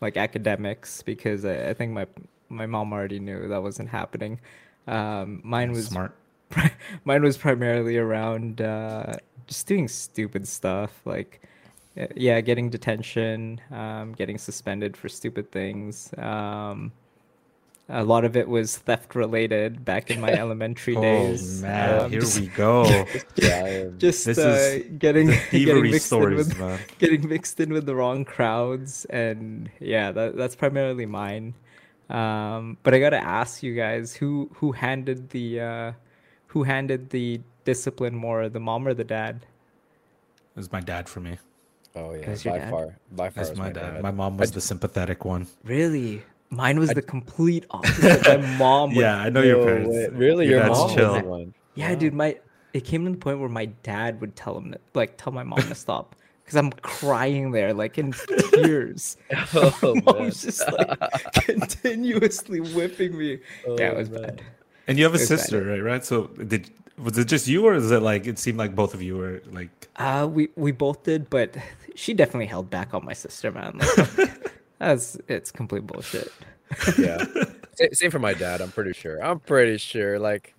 S4: like academics because I, I think my my mom already knew that wasn't happening. Um, mine was
S1: Smart.
S4: mine was primarily around uh, just doing stupid stuff like yeah getting detention um, getting suspended for stupid things um, a lot of it was theft related back in my elementary
S1: Oh
S4: days Oh
S1: man,
S4: Um,
S1: here
S4: just,
S1: we go.
S2: Yeah,
S4: just
S1: This
S4: uh,
S1: is
S4: getting getting
S1: thievery
S4: mixed in with
S1: man.
S4: getting mixed in with the wrong crowds and yeah that, that's primarily mine um, but i gotta ask you guys who who handed the uh, who handed the discipline more the mom or the dad
S1: It was my dad for me.
S2: Oh yeah,
S4: That's
S2: by
S4: dad?
S2: far, by far.
S1: That's
S2: is
S1: my dad. My mom was the sympathetic one.
S4: really mine was the complete opposite my mom would,
S1: Yeah, I know your parents.
S2: way. Really, your,
S1: dad's
S2: mom was
S1: chill.
S2: the one.
S4: yeah dude my it came to the point where my dad would tell him that, like tell my mom to stop because i'm crying there like in tears
S2: Oh, man.
S4: mom's just like continuously whipping me yeah it
S2: Oh,
S4: was
S2: man.
S4: bad
S1: And you have a
S4: It's bad.
S1: sister, right? Right. So did was it just you, or is it like it seemed like both of you were like?
S4: Uh, we we both did, but she definitely held back on my sister, man. Like, that's it's complete bullshit.
S2: yeah. Same for my dad. I'm pretty sure. I'm pretty sure. Like,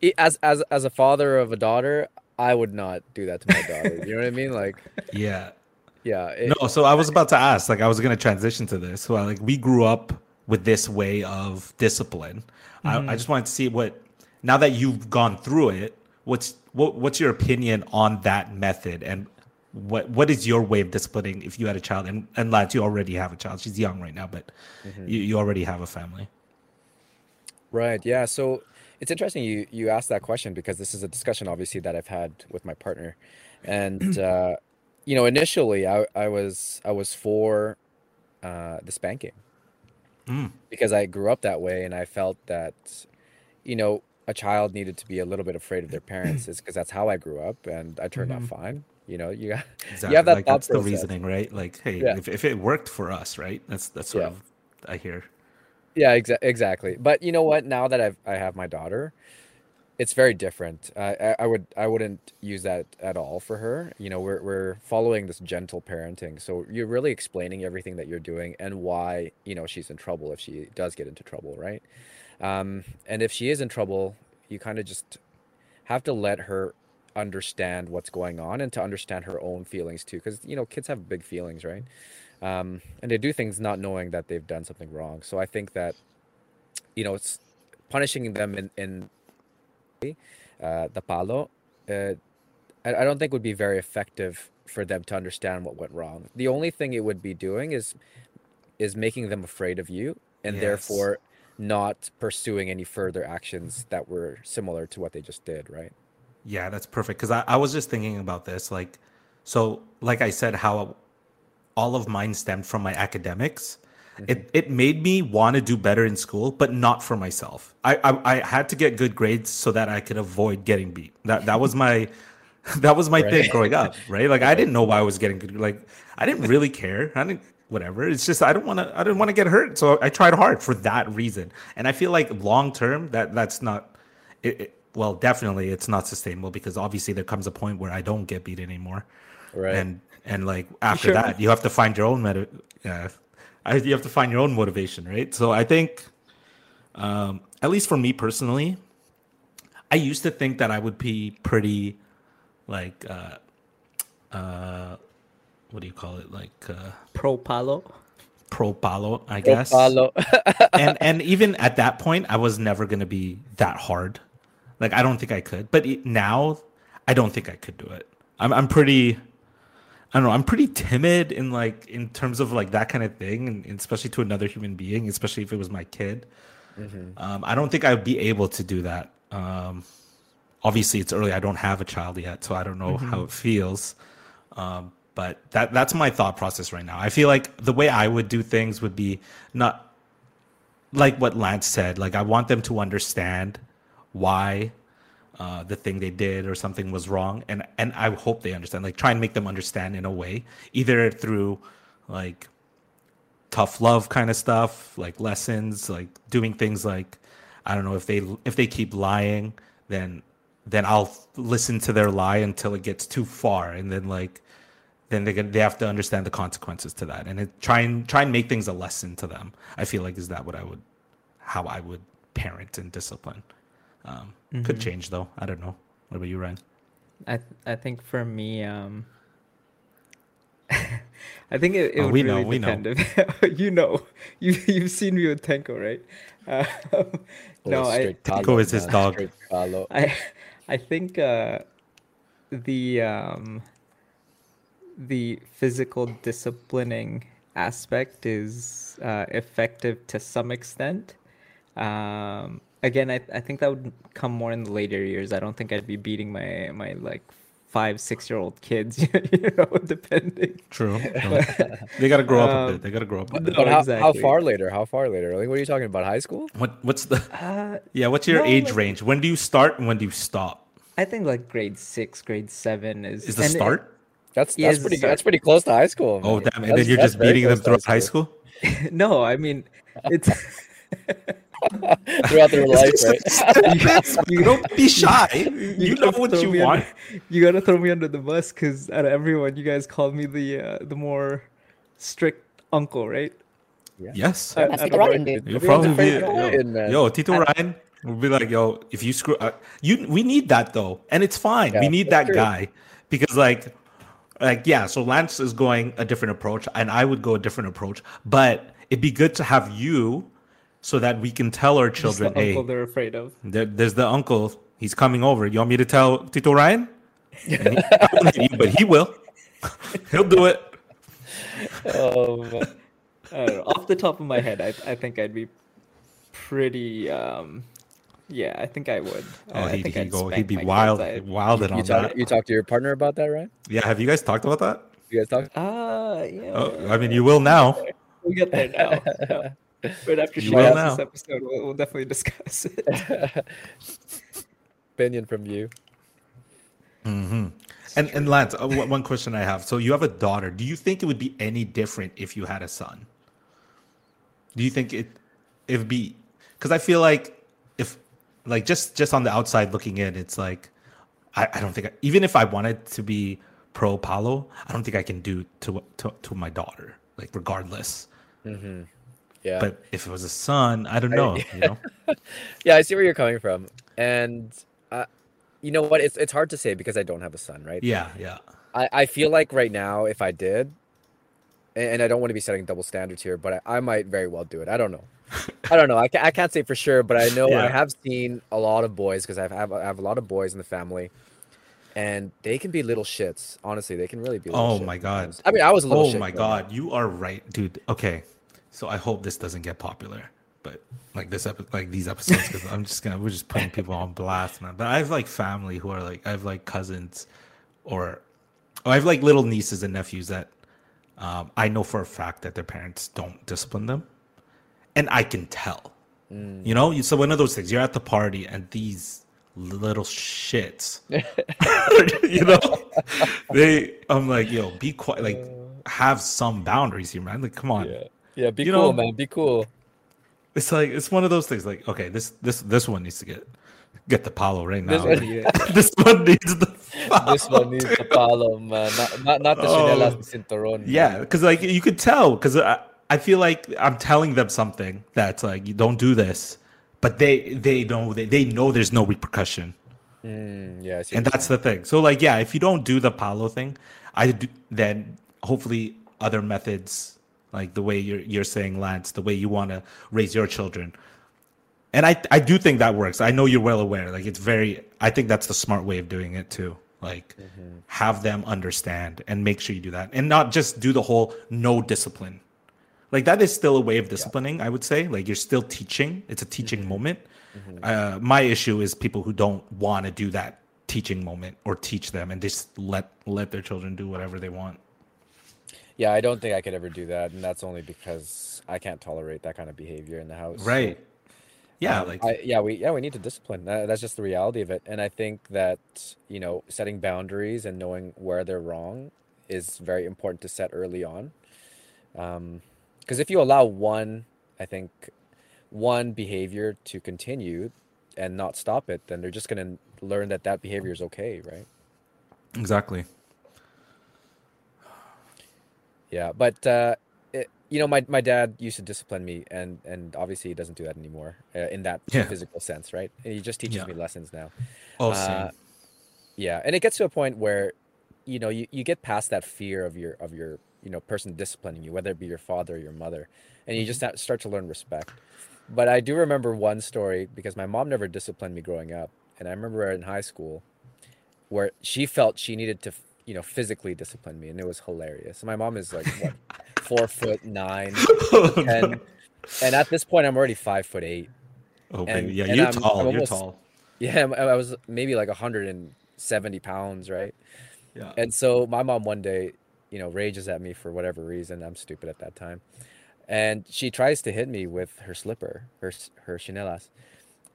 S2: e- as as as a father of a daughter, I would not do that to my daughter. You know what I mean? Like,
S1: Yeah.
S2: yeah. It,
S1: No. So I was about to ask. Like I was gonna transition to this. Well, like we grew up with this way of discipline. I, I mm-hmm. just wanted to see what now that you've gone through it. What's what, what's your opinion on that method and what what is your way of disciplining if you had a child and and Lance you already have a child she's young right now but you, you already have a family
S2: Right. Yeah. So it's interesting you you asked that question because this is a discussion obviously that I've had with my partner, and uh, you know initially I I was I was for uh, the spanking
S1: Mm.
S2: because I grew up that way and I felt that you know a child needed to be a little bit afraid of their parents is because that's how I grew up and I turned out fine. You know you got
S1: exactly
S2: you have that
S1: like that's the reasoning right like hey
S2: Yeah.
S1: if, if it worked for us right that's that's sort
S2: Yeah.
S1: of i hear
S2: Yeah, exa- exactly. But you know what? Now that I've I have my daughter, it's very different. Uh, I, I would I wouldn't use that at all for her. You know, we're we're following this gentle parenting, so you're really explaining everything that you're doing and why you know she's in trouble if she does get into trouble, right? Um, and if she is in trouble, you kind of just have to let her understand what's going on and to understand her own feelings too, because you know kids have big feelings, right? Um, and they do things not knowing that they've done something wrong. So I think that you know it's punishing them in in uh, the palo, uh, I, I don't think would be very effective for them to understand what went wrong. The only thing it would be doing is is making them afraid of you and
S1: Yes.
S2: therefore not pursuing any further actions that were similar to what they just did, right?
S1: Yeah, that's perfect. Because I, I was just thinking about this. Like, so, like I said, how all of mine stemmed from my academics. It, mm-hmm. it made me want to do better in school, but not for myself. I, I I had to get good grades so that I could avoid getting beat. That that was my that was my thing growing up, right? Like I didn't know why I was getting good. Like I didn't really care. I didn't whatever. It's just I don't want to. I didn't want to get hurt, so I tried hard for that reason. And I feel like long term that that's not. It, it, well, definitely it's not sustainable because obviously there comes a point where I don't get beat anymore,
S2: Right.
S1: and and like after
S4: Sure.
S1: that you have to find your own meta. Yeah, you have to find your own motivation, right? So I think, um, at least for me personally, I used to think that I would be pretty, like, uh, uh, what do you call it? Like uh,
S4: Pro palo.
S1: pro palo, I guess.
S2: Palo.
S1: and and even at that point, I was never gonna be that hard. Like I don't think I could. But now, I don't think I could do it. I'm I'm pretty. I don't know. I'm pretty timid in like in terms of like that kind of thing, and, especially to another human being, especially if it was my kid. Um, I don't think I would be able to do that. Um, obviously, it's early. I don't have a child yet, so I don't know how it feels. Um, but that that's my thought process right now. I feel like the way I would do things would be not like what Lance said. Like I want them to understand why uh, the thing they did or something was wrong, and and I hope they understand. Like try and make them understand in a way, either through like tough love kind of stuff, like lessons, like doing things like I don't know if they if they keep lying, then then I'll listen to their lie until it gets too far, and then like then they they have to understand the consequences to that, and it, try and try and make things a lesson to them. I feel like is that what I would how I would parent and discipline. Um, Could change though. I don't know. What about you, Ryan?
S4: I th- I think for me, um, I think it, it
S1: Oh,
S4: would
S1: we know,
S4: really
S1: we know.
S4: depend. If, you know, you you've seen me with Tenko, right? Uh, no, I
S2: straight
S1: Tico
S2: Palo,
S1: is his dog.
S4: I I think uh, the um, the physical disciplining aspect is uh, effective to some extent. Um, again, I, I think that would come more in the later years. I don't think I'd be beating my my like five six year old kids, you know, depending.
S1: True. they got to grow up a bit. They got to grow up a bit.
S2: But how, how far later? How far later? Like, what are you talking about? High school?
S1: What what's the
S4: Uh,
S1: yeah? What's your
S4: No,
S1: age
S4: like-
S1: range? When do you start and when do you stop?
S4: I think like grade six, grade seven is
S1: Is the
S4: and it-
S1: start?
S2: That's
S4: Yeah,
S2: that's pretty.
S4: start.
S2: That's pretty close to high school.
S1: Oh damn! And then you're just beating them
S2: close to
S1: throughout high school.
S4: no, I mean it's.
S2: throughout their life, right?
S1: you don't be shy. You know
S4: gotta
S1: what
S4: throw
S1: you
S4: me
S1: want.
S4: Under, you gotta throw me under the bus because out of everyone, you guys called me the uh, the more strict uncle, right?
S1: Yes.
S4: I-
S5: That's
S4: I
S5: the. Ryan dude.
S1: You'll probably be yo, yo, Tito Ryan will be like, yo, if you screw, uh, you we need that though, and it's fine. we need that
S2: true.
S1: guy because like, like yeah. So Lance is going a different approach, and I would go a different approach, but it'd be good to have you so that we can tell our children,
S4: the
S1: hey,
S4: uncle they're afraid of.
S1: there, there's the uncle. He's coming over. You want me to tell Tito Ryan? He, I won't hit you, but he will. He'll do it.
S2: Oh, man.
S4: I don't know. Off the top of my head, I I think I'd be pretty. um Yeah, I think I would.
S1: Oh,
S4: I
S1: he'd,
S4: think
S1: he'd go. He'd be
S4: my
S1: wild,
S4: kids. I-
S1: wilded
S2: you
S1: on
S2: talk.
S1: that.
S2: You talk to your partner about that, right?
S1: Yeah. Have you guys talked about that?
S2: You guys talk.
S4: Uh, yeah.
S1: Oh, I mean, you will now.
S4: We'll get there now. Yeah. Right after she
S1: will
S4: has
S1: now.
S4: this episode, we'll, we'll definitely discuss it.
S2: Opinion from you.
S1: And and Lance, uh, one one question I have. So you have a daughter. Do you think it would be any different if you had a son? Do you think it it would be? Because I feel like if like just just on the outside looking in, it's like I, I don't think I, even if I wanted to be pro palo, I don't think I can do to to to my daughter. Like regardless.
S2: Yeah.
S1: But if it was a son, I don't know. You know.
S2: yeah, I see where you're coming from, and uh, you know what? It's it's hard to say because I don't have a son, right?
S1: Yeah, yeah.
S2: I, I feel like right now, if I did, and, and I don't want to be setting double standards here, but I, I might very well do it. I don't know. I don't know. I, I can't say for sure, but I know I have seen a lot of boys because I have, I have a lot of boys in the family, and they can be little shits. Honestly, they can really be. Little
S1: Oh my God.
S2: I mean, I was a little.
S1: Oh my god, you are right, dude. Okay, so I hope this doesn't get popular, but like this epi- like these episodes, because I'm just gonna we're just putting people on blast, man. But I have like family who are like I have like cousins, or, or I have like little nieces and nephews that um, I know for a fact that their parents don't discipline them, and I can tell.
S2: Mm.
S1: You know, so one of those things. You're at the party, and these little shits, you know, they. I'm like, yo, be quiet. Like, have some boundaries here, man. Like, come on.
S2: Yeah, yeah. Be
S1: You
S2: cool,
S1: know-
S2: man. Be cool.
S1: It's like it's one of those things. Like, okay, this this this one needs to get get the Palo right now.
S2: This one-
S1: this one needs the.
S2: This one needs to follow, man. Not not, not the
S1: Oh.
S2: chinelas de cinturon.
S1: Yeah, because like you could tell because I, I feel like I'm telling them something that's like you don't do this, but they they know they, they know there's no repercussion,
S2: Mm, yeah.
S1: And that's the thing. So like yeah, if you don't do the Palo thing, I do, then hopefully other methods like the way you're you're saying Lance, the way you want to raise your children. And I I do think that works. I know you're well aware. Like it's very I think that's the smart way of doing it too. Like mm-hmm. have them understand and make sure you do that. And not just do the whole no discipline. Like that is still a way of disciplining, I would say. Like you're still teaching. It's a teaching mm-hmm. moment. Mm-hmm. Uh, my issue is people who don't want to do that teaching moment or teach them and just let let their children do whatever they want.
S2: Yeah, I don't think I could ever do that, and that's only because I can't tolerate that kind of behavior in the house.
S1: Right. Yeah,
S2: um,
S1: like
S2: I, yeah, we yeah we need to discipline. That, that's just the reality of it, and I think that you know setting boundaries and knowing where they're wrong is very important to set early on. Um, because if you allow one, I think one behavior to continue and not stop it, then they're just gonna learn that that behavior is okay, right?
S1: exactly.
S2: Yeah, but uh, it, you know, my my dad used to discipline me, and and obviously he doesn't do that anymore uh, in that
S1: Yeah.
S2: physical sense, right? And he just teaches
S1: Yeah.
S2: me lessons now.
S1: Oh,
S2: Uh. Yeah, and it gets to a point where, you know, you, you get past that fear of your of your you know person disciplining you, whether it be your father or your mother, and you just start to learn respect. But I do remember one story because my mom never disciplined me growing up, and I remember in high school where she felt she needed to you know physically disciplined me, and it was hilarious. My mom is like what four foot nine, oh, and and at this point I'm already five foot eight.
S1: Oh,
S2: and-
S1: baby. Yeah,
S2: and
S1: you're
S2: I'm-
S1: tall.
S2: I'm
S1: you're tall.
S2: Yeah, I I was maybe like 170 pounds, right?
S1: Yeah.
S2: And so my mom one day, you know, rages at me for whatever reason. I'm stupid at that time. And she tries to hit me with her slipper, her her chinelas.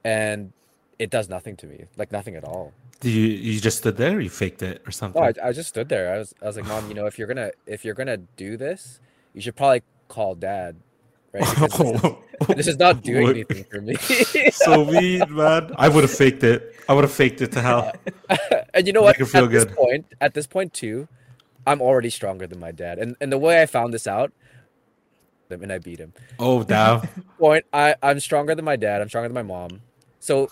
S2: And it does nothing to me. Like nothing at all.
S1: Did you you just stood there you faked it or something?
S2: No, I, I just stood there. I was I was like, "Mom, you know, if you're to if you're to do this, you should probably call dad." Right? This, is, oh. this is not doing anything for me.
S1: so mean, man. I would have faked it. I would have faked it to hell.
S2: and you know what?
S1: Make her feel
S2: at this
S1: good.
S2: point, at this point too, I'm already stronger than my dad. And and the way I found this out, and I beat him.
S1: Oh, damn.
S2: Point, I I'm stronger than my dad. I'm stronger than my mom. So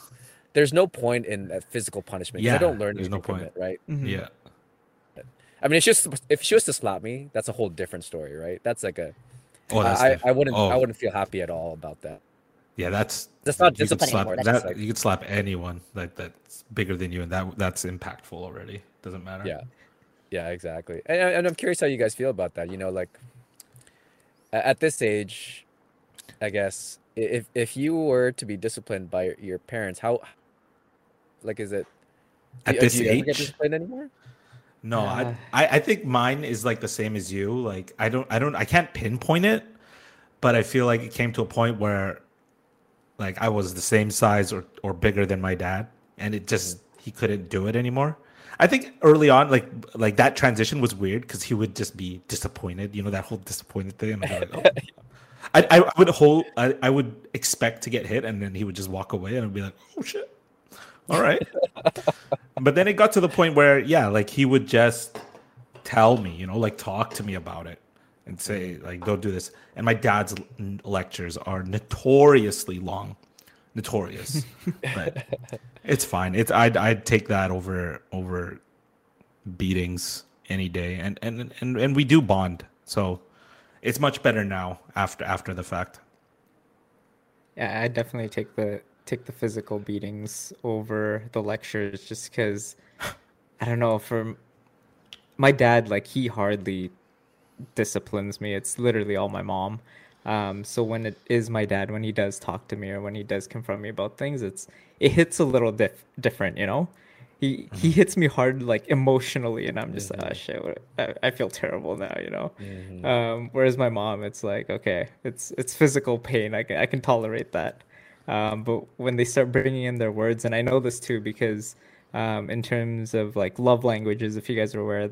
S2: there's no point in uh, physical punishment.
S1: Yeah,
S2: I don't learn
S1: there's no
S2: from
S1: point.
S2: it, right?
S1: yeah.
S2: I mean, if she was, if she was to slap me, that's a whole different story, right? That's like a
S1: Oh, that's
S2: I, I wouldn't I
S1: oh,
S2: wouldn't feel happy at all about that.
S1: Yeah, that's
S2: That's not
S1: you could
S2: discipline
S1: slap
S2: anymore.
S1: That,
S2: like-
S1: you could slap anyone that that's bigger than you, and that that's impactful already. Doesn't matter.
S2: Yeah, yeah, exactly. And, and I'm curious how you guys feel about that. You know, like at this age, I guess if if you were to be disciplined by your- your parents, how like is it?
S1: At
S2: do-
S1: this
S2: do you ever get
S1: age?
S2: disciplined anymore?
S1: No,
S4: Uh,
S1: I, I I think mine is like the same as you. Like I don't I don't I can't pinpoint it, but I feel like it came to a point where like I was the same size or or bigger than my dad and it just he couldn't do it anymore. I think early on like like that transition was weird because he would just be disappointed, you know that whole disappointed thing. And I'd like, oh. I, I would hold I, I would expect to get hit and then he would just walk away and I'd be like, oh shit. All right. but then it got to the point where, yeah, like he would just tell me, you know, like talk to me about it and say, like, don't do this. And my dad's lectures are notoriously long, notorious. but it's fine. It's I'd I'd take that over over beatings any day, and and and and we do bond. So it's much better now after after the fact.
S4: Yeah, I definitely take the take the physical beatings over the lectures just because I don't know for my dad like he hardly disciplines me. It's literally all my mom. Um, so when it is my dad, when he does talk to me or when he does confront me about things, it's it hits a little diff- different, you know. He he hits me hard like emotionally, and I'm just like, oh shit, what, I, I feel terrible now, you know. Um, whereas my mom, it's like, okay, it's it's physical pain. I can I can tolerate that. Um, but when they start bringing in their words, and I know this too because um, in terms of like love languages, if you guys are aware,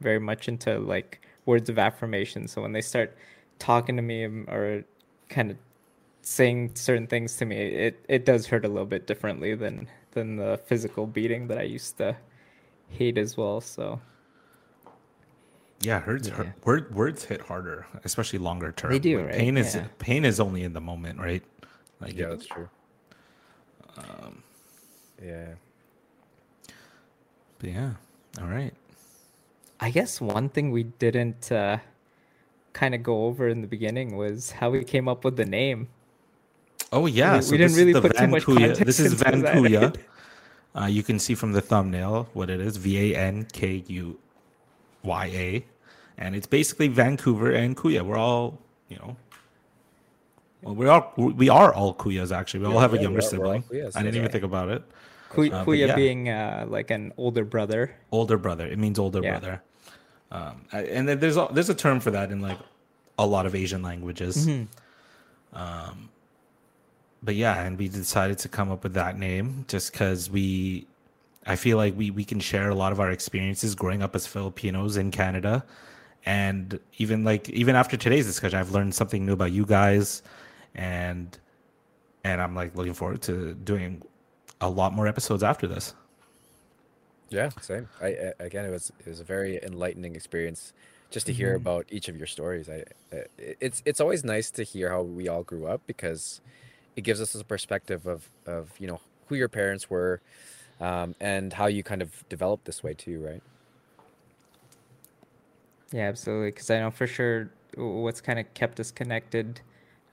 S4: very much into like words of affirmation. So when they start talking to me um, or kind of saying certain things to me, it it does hurt a little bit differently than than the physical beating that I used to hate as well. So
S1: Yeah, hurts.
S4: Yeah.
S1: hurt- Word, words hit harder, especially longer term.
S4: They do,
S1: Like,
S4: right?
S1: Pain is
S4: Yeah.
S1: pain is only in the moment, right? Like
S2: Yeah, that's true.
S1: Um,
S2: yeah.
S1: but yeah. All right.
S4: I guess one thing we didn't uh, kind of go over in the beginning was how we came up with the name.
S1: Oh yeah,
S4: we
S1: so
S4: didn't really
S1: is the
S4: put too much
S1: Vankuya.
S4: context
S1: This is
S4: into that.
S1: Uh, you can see from the thumbnail what it is: V A N K U Y A, and it's basically Vancouver and Kuya. We're all, you know, well, we are we are all Kuyas actually. We all
S2: Yeah,
S1: have a younger
S2: all-
S1: sibling.
S2: Kuyas,
S1: I didn't even
S2: right.
S1: think about it.
S4: Ku-
S1: Uh,
S4: Kuya
S1: yeah.
S4: being uh, like an older brother.
S1: older brother. It means older
S4: Yeah.
S1: brother. Um, and then there's a, there's a term for that in like a lot of Asian languages. Um, but yeah, and we decided to come up with that name just because we, I feel like we we can share a lot of our experiences growing up as Filipinos in Canada, and even like even after today's discussion, I've learned something new about you guys, and and I'm like looking forward to doing a lot more episodes after this.
S2: Yeah, same. I, I again, it was it was a very enlightening experience just to hear about each of your stories. I, I it's it's always nice to hear how we all grew up because it gives us a perspective of of you know who your parents were, um, and how you kind of developed this way too, right?
S4: Yeah, absolutely. Because I know for sure what's kind of kept us connected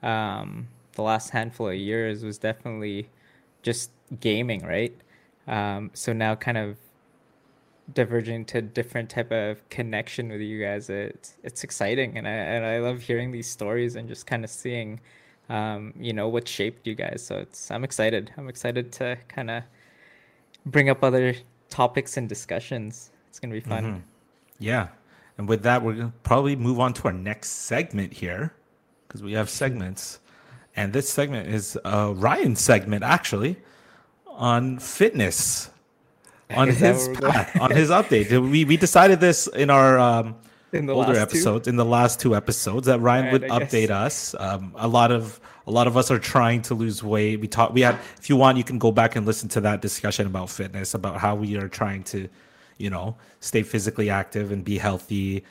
S4: um, the last handful of years was definitely just gaming, right? Um, so now, kind of diverging to different type of connection with you guys, it's it's exciting, and I and I love hearing these stories and just kind of seeing, um, you know, what shaped you guys. So it's I'm excited. I'm excited to kind of bring up other topics and discussions. It's gonna be fun.
S1: Yeah. And with that, we're to probably move on to our next segment here because we have segments. And this segment is uh, Ryan's segment, actually, on fitness, on
S4: Is
S1: his
S4: where we're going?
S1: path, on his update. We, we decided this in our um,
S4: In the
S1: older
S4: last two?
S1: episodes, in the last two episodes, that Ryan
S4: Alright,
S1: would
S4: I guess.
S1: update us. Um, a lot of a lot of us are trying to lose weight. We talk. We had. If you want, you can go back and listen to that discussion about fitness, about how we are trying to, you know, stay physically active and be healthy,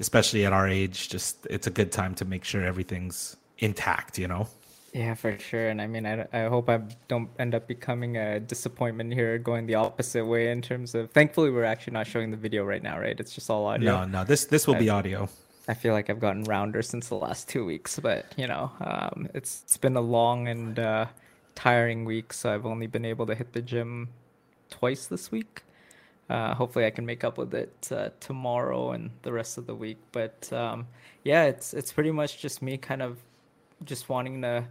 S1: especially at our age. Just it's a good time to make sure everything's intact. You know.
S4: Yeah, for sure. And I mean, I, I hope I don't end up becoming a disappointment here, going the opposite way in terms of. Thankfully, we're actually not showing the video right now, right? It's just all audio.
S1: No, no. This this will be audio.
S4: I feel like I've gotten rounder since the last two weeks, but you know, um, it's it's been a long and uh, tiring week, so I've only been able to hit the gym twice this week. Uh, hopefully, I can make up with it uh, tomorrow and the rest of the week. But um, yeah, it's it's pretty much just me kind of just wanting to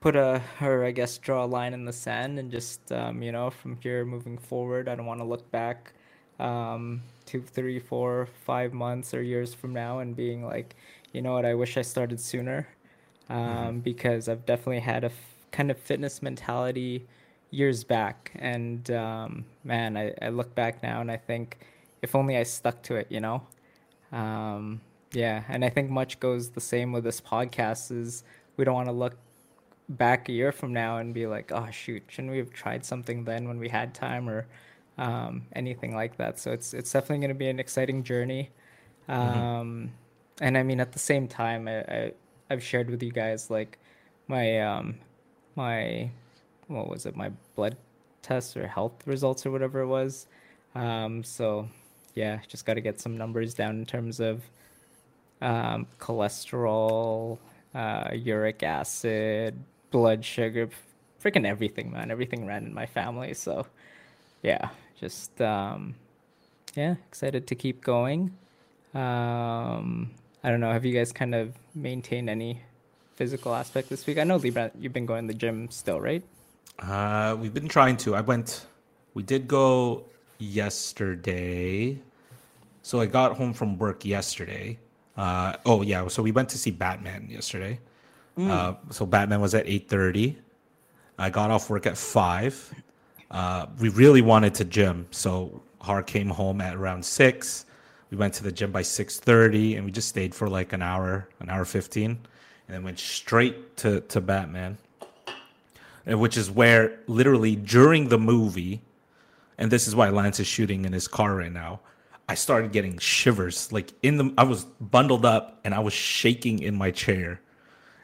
S4: put a or I guess draw a line in the sand and just um, you know from here moving forward, I don't want to look back um, two, three, four, five months or years from now and being like, you know what, I wish I started sooner, um, because I've definitely had a f- kind of fitness mentality years back, and um, man, I, I look back now and I think if only I stuck to it, you know. Um, yeah, and I think much goes the same with this podcast. Is we don't want to look back a year from now and be like, oh shoot, shouldn't we have tried something then when we had time or um, anything like that? So it's it's definitely going to be an exciting journey. Um, And I mean, at the same time, I, I I've shared with you guys like my um my what was it my blood tests or health results or whatever it was. Um, so yeah, just got to get some numbers down in terms of um, cholesterol, uh, uric acid, blood sugar, freaking everything, man. Everything ran in my family. So, yeah, just, um, yeah, excited to keep going. Um, I don't know. Have you guys kind of maintained any physical aspect this week? I know, Libra, you've been going to the gym still, right?
S1: Uh, we've been trying to. I went. We did go yesterday. So I got home from work yesterday. Uh, oh yeah. So we went to see Batman yesterday. Uh, so Batman was at eight thirty. I got off work at five. Uh, we really wanted to gym, so Har came home at around six. We went to the gym by six thirty, and we just stayed for like an hour, an hour fifteen, and then went straight to to Batman which is where literally during the movie, and this is why Lance is shooting in his car right now. I started getting shivers. Like in the, I was bundled up and I was shaking in my chair.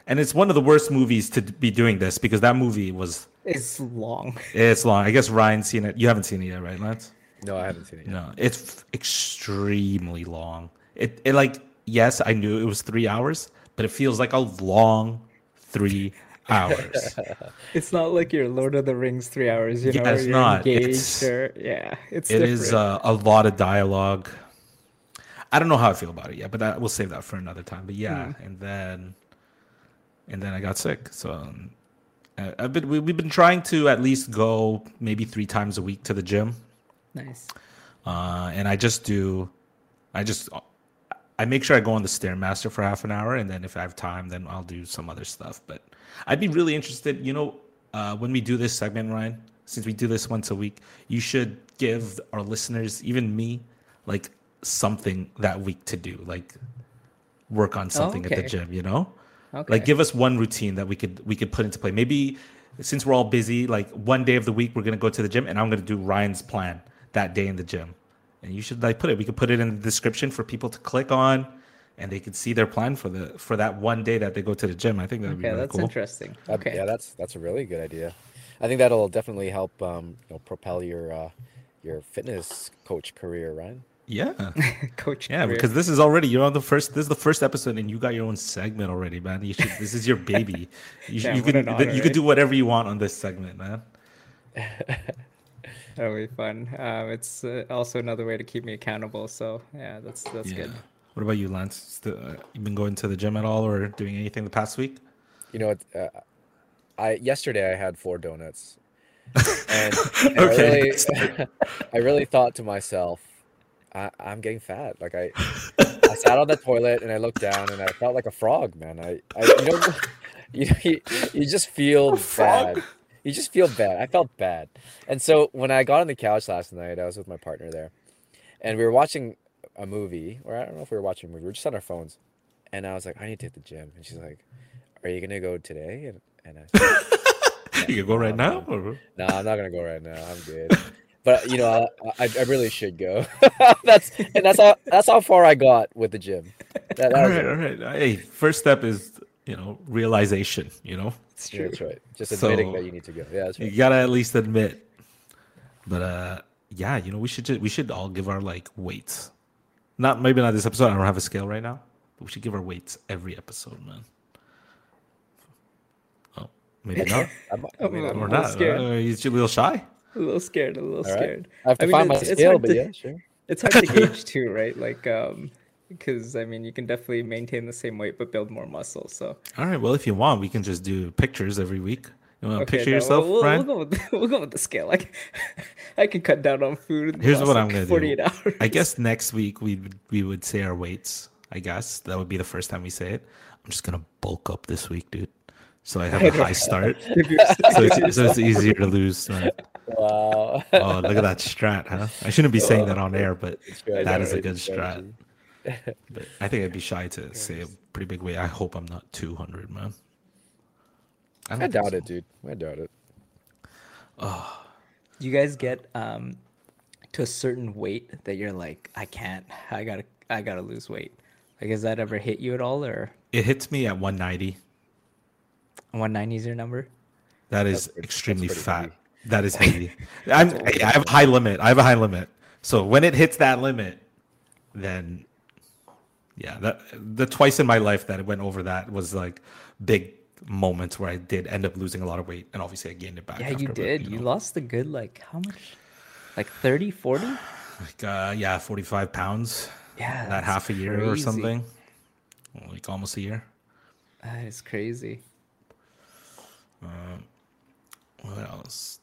S1: And it's one of the worst movies to be doing this because that movie was
S4: It's long.
S1: it's long. I guess Ryan's seen it. You haven't seen it yet, right, Lance?
S2: No, I haven't seen it yet.
S1: No, it's extremely long. It, it like yes, I knew it was three hours, but it feels like a long three hours.
S4: It's not like your Lord of the Rings three hours, you know,
S1: Yeah,
S4: where
S1: it's not. It's-
S4: or yeah, it's
S1: It is uh, a lot of dialogue. I don't know how I feel about it yet, but that, we'll save that for another time. But yeah, and then and then I got sick. So um, uh, I've been we, we've been trying to at least go maybe three times a week to the gym,
S4: nice.
S1: uh, and I just do, I just I make sure I go on the stairmaster for half an hour, and then if I have time, then I'll do some other stuff. But I'd be really interested. You know, uh, when we do this segment, Ryan, since we do this once a week, you should give our listeners, even me, like something that week to do, like work on something at the gym. You know,
S4: Okay.
S1: like give us one routine that we could we could put into play. Maybe since we're all busy, like one day of the week we're gonna go to the gym, and I'm gonna do Ryan's plan that day in the gym. And you should like put it. We could put it in the description for people to click on, and they could see their plan for the for that one day that they go to the gym. I think that would be
S4: okay,
S1: really
S4: that's
S1: cool.
S4: interesting.
S2: That-
S4: Okay.
S2: Yeah, that's that's a really good idea. I think that'll definitely help um, you know, propel your uh, your fitness coach career, Ryan.
S1: Yeah,
S4: Coach.
S1: yeah.
S4: career.
S1: Because this is already you're on the first. This is the first episode, and you got your own segment already, man. You should. This is your baby. You, should,
S4: Damn,
S1: you
S4: what
S1: can
S4: honor,
S1: you could do whatever you want on this segment, man.
S4: That'll be fun. Um, it's uh, also another way to keep me accountable. So yeah, that's that's good.
S1: What about you, Lance? Still, uh, you been going to the gym at all, or doing anything the past week?
S2: You know, uh, I yesterday I had four donuts, and, and
S1: Okay,
S2: I, really, I really thought to myself, I, I'm getting fat. Like I, I sat on the toilet and I looked down and I felt like a frog, man. I, I you know, you, you, you just feel bad. You just feel bad. I felt bad, and so when I got on the couch last night, I was with my partner there, and we were watching a movie, or I don't know if we were watching a movie. We were just on our phones, and I was like, I need to hit the gym, and she's like, Are you gonna go today? And, and I said,
S1: You can go right now.
S2: No, I'm not gonna go right now. I'm good. But you know, I, I, I really should go. that's and that's how that's how far I got with the gym. That, that
S1: All right,
S2: it.
S1: all right. Hey, first step is you know realization. You know,
S4: It's
S2: Yeah,
S4: true.
S2: that's right. Just admitting
S1: So-
S2: that you need to go. Yeah, that's right.
S1: you gotta at least admit. But uh, yeah, you know, we should just, we should all give our like weights. Not maybe not this episode. I don't have a scale right now, but we should give our weights every episode, man. Oh, maybe not.
S2: I'm, I mean, I'm,
S1: or
S4: I'm
S1: not.
S4: scared.
S1: Uh, you a little shy.
S4: A little scared. A little
S2: all right.
S4: scared.
S2: I have to
S4: I mean,
S2: find my
S4: it's- it's
S2: scale,
S4: hard
S2: but
S4: to-
S2: yeah, sure.
S4: It's hard to gauge too, right? Like, um, because I mean, you can definitely maintain the same weight but build more muscle. So
S1: All right. Well, if you want, we can just do pictures every week. You want to
S4: okay,
S1: picture
S4: no,
S1: yourself,
S4: we'll, we'll,
S1: Ryan?
S4: we'll go with the, we'll go with the scale. Like, I can cut down on food.
S1: Here's what I'm gonna do.
S4: 48 hours.
S1: I guess next week we would we would say our weights. I guess that would be the first time we say it. I'm just gonna bulk up this week, dude. So I have a high start. So it's, so it's easier to lose. man.
S2: Wow.
S1: Oh, look at that strat, huh? I shouldn't be saying that on air, but that is a good strat. But I think I'd be shy to say a pretty big weight. I hope I'm not 200, man. I,
S2: I
S1: don't think
S2: doubt
S1: so.
S2: it, dude. I doubt it.
S4: Do you guys get um to a certain weight that you're like, I can't, I gotta, I gotta lose weight? Like, has that ever hit you at all, or
S1: It hits me at 190.
S4: 190 is your number?
S1: That is
S2: pretty-
S1: extremely fat.
S2: heavy.
S1: That is heavy. I'm, I have a high limit. I have a high limit. So when it hits that limit, then yeah, that the twice in my life that it went over that was like big moments where I did end up losing a lot of weight, and obviously I gained it back.
S4: Yeah, you did. You
S1: know,
S4: lost a good like how much? Like 30, 40?
S1: like uh, yeah, forty five pounds.
S4: Yeah,
S1: that half a year or something, like almost a year.
S4: That is crazy.
S1: What else?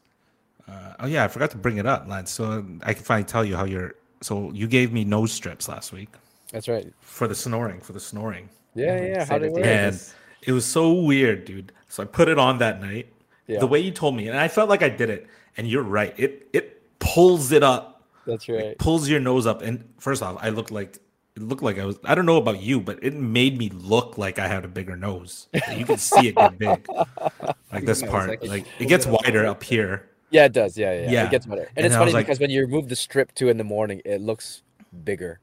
S1: Uh, oh yeah, I forgot to bring it up, Lance. So I can finally tell you how you're. So you gave me nose strips last week
S2: That's right.
S1: for the snoring. For the snoring.
S2: Yeah, yeah. How they
S4: to
S2: work?
S1: and. It was so weird, dude. So I put it on that night.
S2: Yeah.
S1: The way you told me, and I felt like I did it. And you're right. It it pulls it up,
S2: That's right.
S1: pulls your nose up. And first off, I looked like it looked like I was. I don't know about you, but it made me look like I had a bigger nose. You can see it get big, like this part.
S4: like,
S1: Like it gets wider up here.
S2: Yeah, it does. Yeah, yeah. yeah. It gets better. And,
S1: And
S2: it's funny
S1: like-
S2: because when you remove the strip too in the morning, it looks bigger.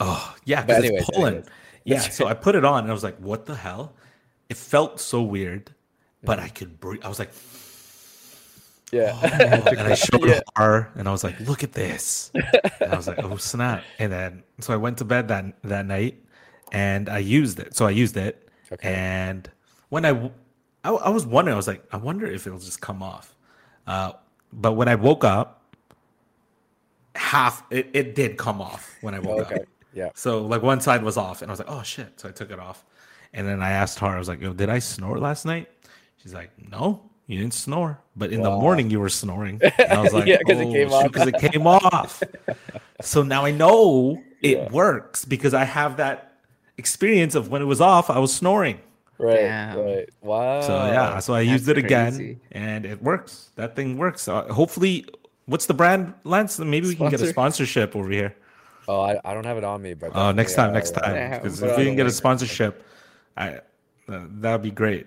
S1: Oh yeah, because it's pulling.
S2: anyways.
S1: Yeah, so I put it on and I was like, "What the hell?" It felt so weird, but I could breathe. I was like,
S2: Yeah.
S1: and I showed
S2: Yeah.
S1: her, and I was like, "Look at this!" And I was like, "Oh snap!" And then so I went to bed that that night, and I used it. So I used it,
S2: Okay.
S1: and when I I was wondering, I was like, I wonder if it'll just come off. Uh, but when I woke up, half it, it did come off when I woke
S2: okay.
S1: up.
S2: Yeah.
S1: So like one side was off, and I was like, "Oh shit!" So I took it off, and then I asked her, I was like, "Yo, did I snore last night?" She's like, "No, you didn't snore, but in the morning you were snoring." And I was like,
S2: Yeah, 'cause it came off."
S1: because it came off." so now I know it
S2: Yeah.
S1: works because I have that experience of when it was off, I was snoring.
S2: Right.
S4: Damn.
S2: Right. Wow.
S1: So yeah, so I used
S4: that's
S1: it again, and it works. That thing works. So hopefully, what's the brand, Lance? Maybe we can get a sponsorship over here.
S2: Oh, I, I don't have it on me, but
S1: Oh, next
S2: definitely,
S1: time, next
S2: uh,
S1: time. Because if
S2: on
S1: we can get a
S2: link.
S1: sponsorship, I uh, that'd be great.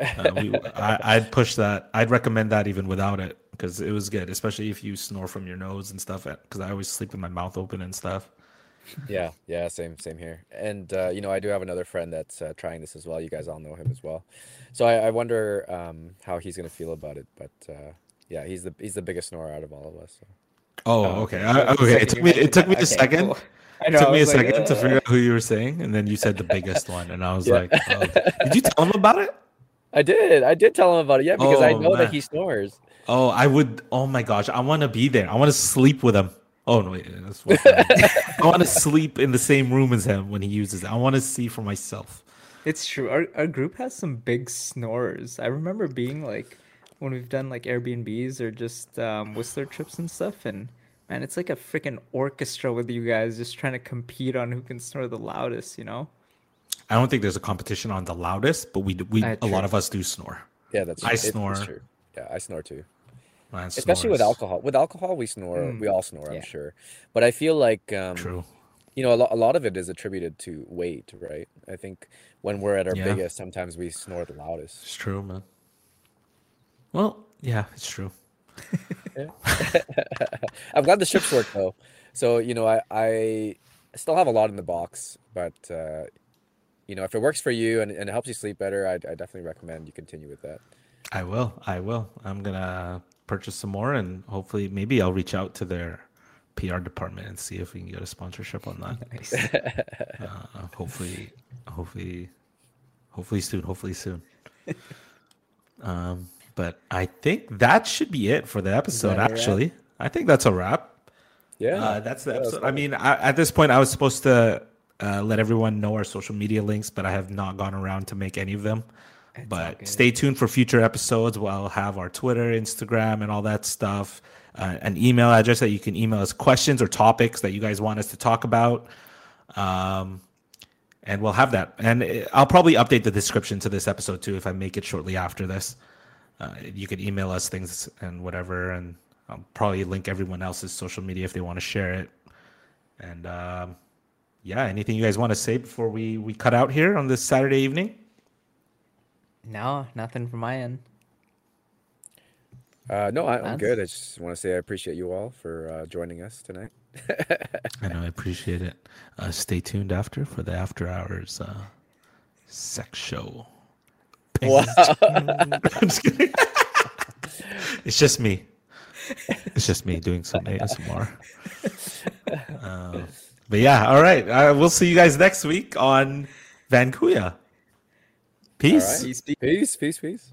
S1: Uh, we, I, I'd push that. I'd recommend that even without it because it was good, especially if you snore from your nose and stuff. Because I always sleep with my mouth open and stuff.
S2: Yeah, yeah, same, same here. And uh, you know, I do have another friend that's uh, trying this as well. You guys all know him as well. So I, I wonder um, how he's gonna feel about it. But uh, yeah, he's the he's the biggest snorer out of all of us. So.
S1: Oh, okay. I, okay. It took me. It took me a second.
S4: I
S1: It
S4: know,
S1: took me a
S4: was like,
S1: second to
S4: "Uh."
S1: figure out who you were saying, and then you said the biggest one, and I was
S2: Yeah.
S1: like, oh. "Did you tell him about it?"
S2: I did, I did tell him about it. Yeah, because I
S1: Oh,
S2: know that he snores.
S1: Oh, I would. Oh my gosh, I want to be there. I want to sleep with him. Oh no, wait, that's what I want to sleep in the same room as him when he uses it. I want to see for myself.
S4: It's true. Our our group has some big snorers. I remember being like when we've done like Airbnbs or just um, Whistler trips and stuff, and man, it's like a freaking orchestra with you guys just trying to compete on who can snore the loudest. You know?
S1: I don't think there's a competition on the loudest, but we we
S4: Uh,
S1: a lot of us do snore.
S2: Yeah, that's true.
S1: I
S2: it- it's
S1: snore.
S2: true. Yeah, I snore too.
S1: Lance
S2: Especially with alcohol. With alcohol, we snore.
S4: Mm,
S2: We all snore, I'm sure. But I feel like um,
S1: True.
S2: you know a, lo- a lot of it is attributed to weight, right? I think when we're at our
S1: Yeah.
S2: biggest, sometimes we snore the loudest.
S1: It's true, man. Well, yeah, it's true.
S2: I'm glad the strips work though. So you know, I I still have a lot in the box, but uh, you know, if it works for you and, and it helps you sleep better, I, I definitely recommend you continue with that.
S1: I will. I will. I'm gonna purchase some more, and hopefully, maybe I'll reach out to their PR department and see if we can get a sponsorship on that.
S4: Nice.
S1: Uh, hopefully, hopefully, hopefully soon. Hopefully soon. um, but I think that should be it for the episode. Actually, I think that's a wrap.
S2: Yeah,
S1: Uh, that's the
S2: Yeah, that's
S1: episode. I mean, I, at this point, I was supposed to uh, let everyone know our social media links, but I have not gone around to make any of them.
S4: all
S1: but
S4: good.
S1: stay tuned for future episodes. We'll have our Twitter, Instagram, and all that stuff. Uh, an email address that you can email us questions or topics that you guys want us to talk about. Um, and we'll have that. And uh, I'll probably update the description to this episode too if I make it shortly after this. Uh, you could email us things and whatever, and I'll probably link everyone else's social media if they want to share it. And um, yeah, anything you guys want to say before we we cut out here on this Saturday evening?
S4: No, nothing from my end.
S2: Uh, no, I, I'm good. I just want to say I appreciate you all for uh, joining us tonight.
S1: I know I appreciate it. Uh, stay tuned after for the after hours uh, sex show.
S2: Wow.
S1: I'm just kidding. it's just me. It's just me doing some ASMR. Uh, but yeah, all right. Uh, we'll see you guys next week on Vankuya. Peace.
S2: All right. Peace, peace, peace.